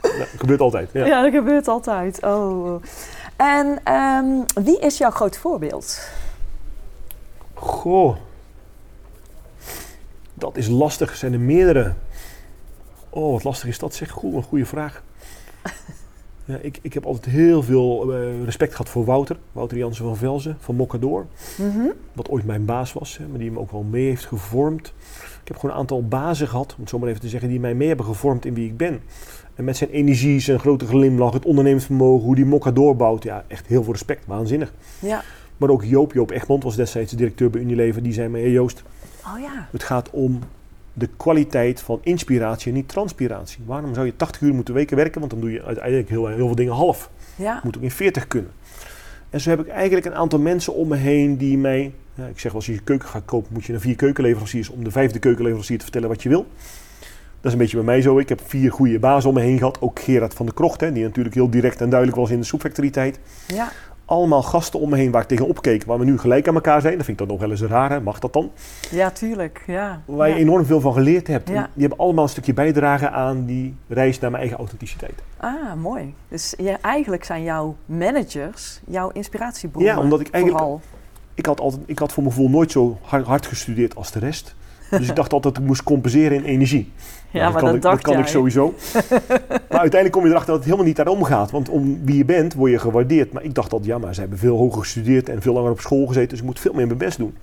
dat gebeurt altijd. Ja. Ja, dat gebeurt altijd. Oh. En ehm, wie is jouw groot voorbeeld? Goh. Dat is lastig. Zijn er meerdere? Oh, wat lastig is dat zeg. Goed, een goede vraag. Ja, ik, ik heb altijd heel veel eh, respect gehad voor Wouter. Wouter Jansen van Velzen, van Mocador. Mhm. Wat ooit mijn baas was, hè, maar die me ook wel mee heeft gevormd. Ik heb gewoon een aantal bazen gehad, om het zo maar even te zeggen, die mij mee hebben gevormd in wie ik ben. En met zijn energie, zijn grote glimlach, het ondernemersvermogen, hoe die Mokka doorbouwt. Ja, echt heel veel respect, waanzinnig. Ja. Maar ook Joop, Joop Egmond was destijds de directeur bij Unilever. Die zei me, hey Joost, Oh ja. het gaat om de kwaliteit van inspiratie en niet transpiratie. Waarom zou je 80 uur moeten weken werken? Want dan doe je uiteindelijk heel, heel veel dingen half. Ja. moet ook in 40 kunnen. En zo heb ik eigenlijk een aantal mensen om me heen die mij... Ja, ik zeg als je je keuken gaat kopen, moet je naar vier keukenleveranciers... om de vijfde keukenleverancier te vertellen wat je wil. Dat is een beetje bij mij zo. Ik heb vier goede bazen om me heen gehad. Ook Gerard van der Krocht, hè, die natuurlijk heel direct en duidelijk was in de soepfactory-tijd. Ja. Allemaal gasten om me heen waar ik tegen opkeek, waar we nu gelijk aan elkaar zijn. Dat vind ik dan nog wel eens raar, hè? mag dat dan? Ja, tuurlijk. Ja. Waar je ja. enorm veel van geleerd hebt. Ja. Die hebben allemaal een stukje bijdragen aan die reis naar mijn eigen authenticiteit. Ah, mooi. Dus je, eigenlijk zijn jouw managers jouw inspiratiebronnen. Ja, omdat ik eigenlijk Vooral. ik had, altijd, ik had voor mijn gevoel nooit zo hard, hard gestudeerd als de rest. Dus ik dacht altijd dat ik moest compenseren in energie. Ja, Nou, maar kan dat ik, dacht dat kan jij. ik sowieso. maar uiteindelijk kom je erachter dat het helemaal niet daarom gaat. Want om wie je bent, word je gewaardeerd. Maar ik dacht altijd, ja, maar ze hebben veel hoger gestudeerd en veel langer op school gezeten. Dus ik moet veel meer mijn best doen.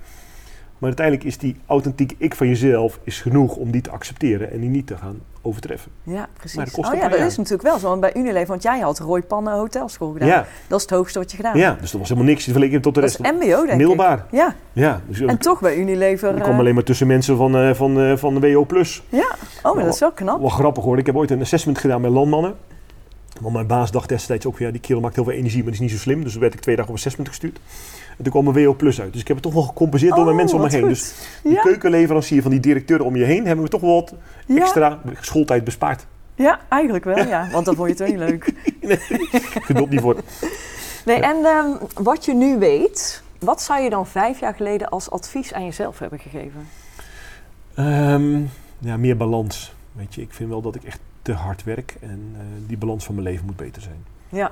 Maar uiteindelijk is die authentieke ik van jezelf is genoeg om die te accepteren en die niet te gaan overtreffen. Ja, Maar precies. dat kost oh ja, dat is natuurlijk wel zo. Want bij Unilever, want jij had Roy Pannen hotelschool gedaan. Ja, Dat is het hoogste wat je gedaan ja, dus dat was helemaal niks in vergelijking tot de Dat is rest. mbo, denk Middelbaar. ik. Ja, Ja, dus en toch bij Unilever... ik kwam eh, alleen maar tussen mensen van, eh, van, eh, van de WO+. Ja, oh, maar dat is wel knap. Wel grappig hoor. Ik heb ooit een assessment gedaan met landmannen. Want mijn baas dacht destijds ook ja, die kerel maakt heel veel energie, maar die is niet zo slim. Dus toen werd ik twee dagen op assessment gestuurd. En toen kwam mijn WO Plus uit. Dus ik heb het toch wel gecompenseerd door mijn mensen om me Oh, heen. goed. Dus die ja, keukenleverancier van die directeuren om je heen hebben we toch wel wat ja, extra schooltijd bespaard. ja, eigenlijk wel, ja. Want dan vond je het wel niet leuk. Geduld niet voor. Nee, en ehm, wat je nu weet, wat zou je dan vijf jaar geleden als advies aan jezelf hebben gegeven? Ehm, ja, meer balans. Weet je, ik vind wel dat ik echt te hard werk. En eh, die balans van mijn leven moet beter zijn. Ja,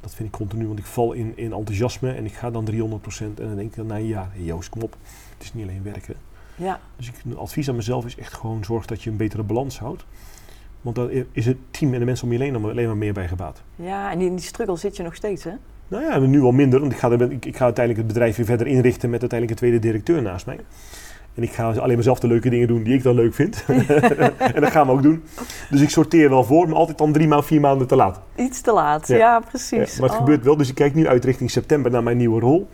Dat vind ik continu, want ik val in, in enthousiasme en ik ga dan 300% en dan denk ik na een jaar, hey Joost, kom op, het is niet alleen werken. ja, Dus ik, mijn advies aan mezelf is echt gewoon zorg dat je een betere balans houdt. Want dan is het team en de mensen om je heen alleen maar meer bij gebaat. ja. En in die struggle zit je nog steeds, hè? Nou ja, nu wel minder, want ik ga, ik, ik ga uiteindelijk het bedrijf weer verder inrichten met uiteindelijk een tweede directeur naast mij. En ik ga alleen maar zelf de leuke dingen doen die ik dan leuk vind. en dat gaan we ook doen. Dus ik sorteer wel voor, maar altijd dan drie maanden, vier maanden te laat. Iets te laat, ja, Ja. precies. Ja, maar het Oh. gebeurt wel, dus ik kijk nu uit richting september naar mijn nieuwe rol.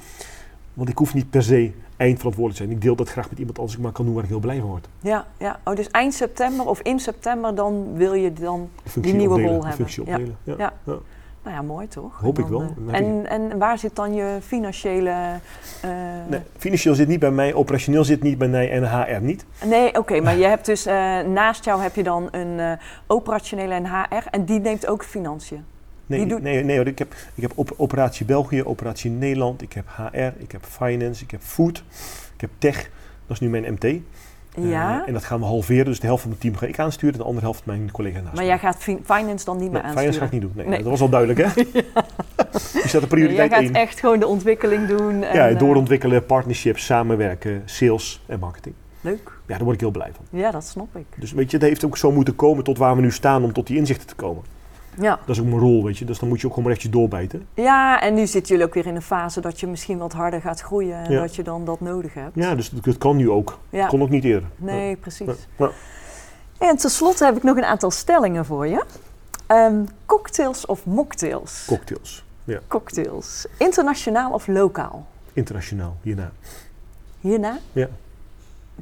Want ik hoef niet per se eindverantwoordelijk te zijn. Ik deel dat graag met iemand als ik maar kan doen waar ik heel blij van word. Ja, ja. Oh, dus eind september of in september, dan wil je dan... Functie nieuwe opdelen, rol hebben. functie opdelen. Ja. Ja. Nou ja, mooi toch? Hoop ik wel. eh, En, en waar zit dan je financiële... eh, Nee, financieel zit niet bij mij, operationeel zit niet bij mij en HR niet. Nee, oké, maar je hebt dus eh, naast jou heb je dan een operationele en HR en die neemt ook financiën. Nee, Die nee, nee hoor, ik heb, ik heb op, operatie België, operatie Nederland, ik heb HR, ik heb finance, ik heb food, ik heb tech. is nu mijn MT. Eh, Ja, en dat gaan we halveren. Dus de helft van mijn team ga ik aansturen. En de andere helft mijn collega naast maar jij gaat fi- finance dan niet meer Nee, aansturen? finance ga ik niet doen. Nee, Nee. Dat was al duidelijk, hè? Die staat de prioriteit jij gaat 1. echt gewoon de ontwikkeling doen. En, Ja, eh, doorontwikkelen, partnerships, samenwerken, sales en marketing. leuk. Ja, daar word ik heel blij van. Ja, dat snap ik. Dus weet je, het heeft ook zo moeten komen tot waar we nu staan om tot die inzichten te komen. Ja. Dat is ook mijn rol, weet je. Dus dan moet je ook gewoon maar eventjes doorbijten. ja, en nu zitten jullie ook weer in een fase dat je misschien wat harder gaat groeien en Ja. dat je dan dat nodig hebt. Ja, dus dat kan nu ook. Ja. Kon ook niet eerder. Nee, precies. Ja. Ja. En tenslotte heb ik nog een aantal stellingen voor je. Ehm, cocktails of mocktails? Cocktails. Ja, cocktails. Internationaal of lokaal? internationaal hierna. Hierna? Ja.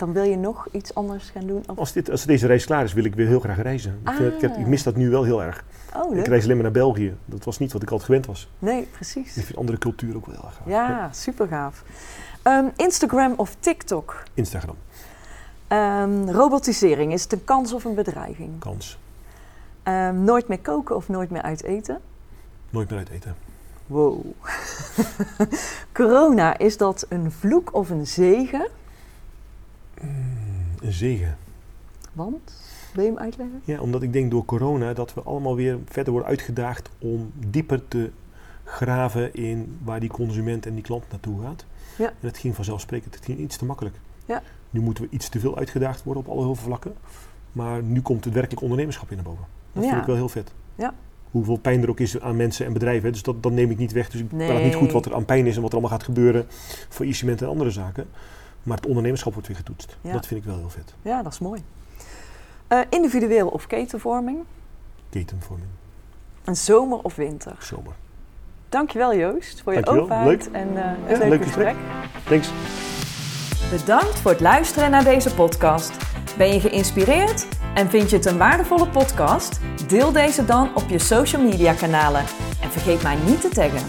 Dan wil je nog iets anders gaan doen? Of... Als, dit, als deze reis klaar is, wil ik weer heel graag reizen. Ik, het- ik, heb- ik mis dat nu wel heel erg. Oh, Ik reis alleen maar naar België. Dat was niet wat ik altijd gewend was. Nee, precies. Ik vind andere culturen ook wel heel erg gaaf. Ja, super gaaf. Ehm, Instagram of TikTok? Instagram, Ehm, robotisering, is het een kans of een bedreiging? kans. Ehm, nooit meer koken of nooit meer uit eten? Nooit meer uit eten. Wow. Corona, is dat een vloek of een zegen? Een zegen. Want, wil je hem uitleggen? Ja, omdat ik denk door corona dat we allemaal weer verder worden uitgedaagd om dieper te graven in waar die consument en die klant naartoe gaat. Ja. En het ging vanzelfsprekend, het ging iets te makkelijk. Ja. Nu moeten we iets te veel uitgedaagd worden op alle vlakken. Maar nu komt het werkelijk ondernemerschap in naar boven. Dat Ja. vind ik wel heel vet. Ja. Hoeveel pijn er ook is aan mensen en bedrijven. Dus dat, dat neem ik niet weg. Dus ik praat Nee. niet goed wat er aan pijn is en wat er allemaal gaat gebeuren. Faillissement en andere zaken. Maar het ondernemerschap wordt weer getoetst. Ja. Dat vind ik wel heel vet. Ja, dat is mooi. Eh, individueel of ketenvorming? Ketenvorming, Een zomer of winter? zomer. Dankjewel Joost voor je Dankjewel, openheid leuk. en eh het Ja, leuke leuk gesprek. gesprek. Thanks. Bedankt voor het luisteren naar deze podcast. Ben je geïnspireerd en vind je het een waardevolle podcast? Deel deze dan op je social media kanalen en vergeet mij niet te taggen.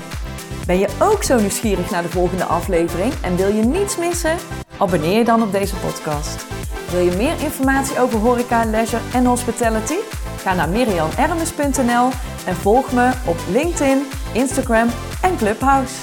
Ben je ook zo nieuwsgierig naar de volgende aflevering en wil je niets missen? Abonneer je dan op deze podcast. Wil je meer informatie over horeca, leisure en hospitality? Ga naar mirianermes.nl en volg me op LinkedIn, Instagram en Clubhouse.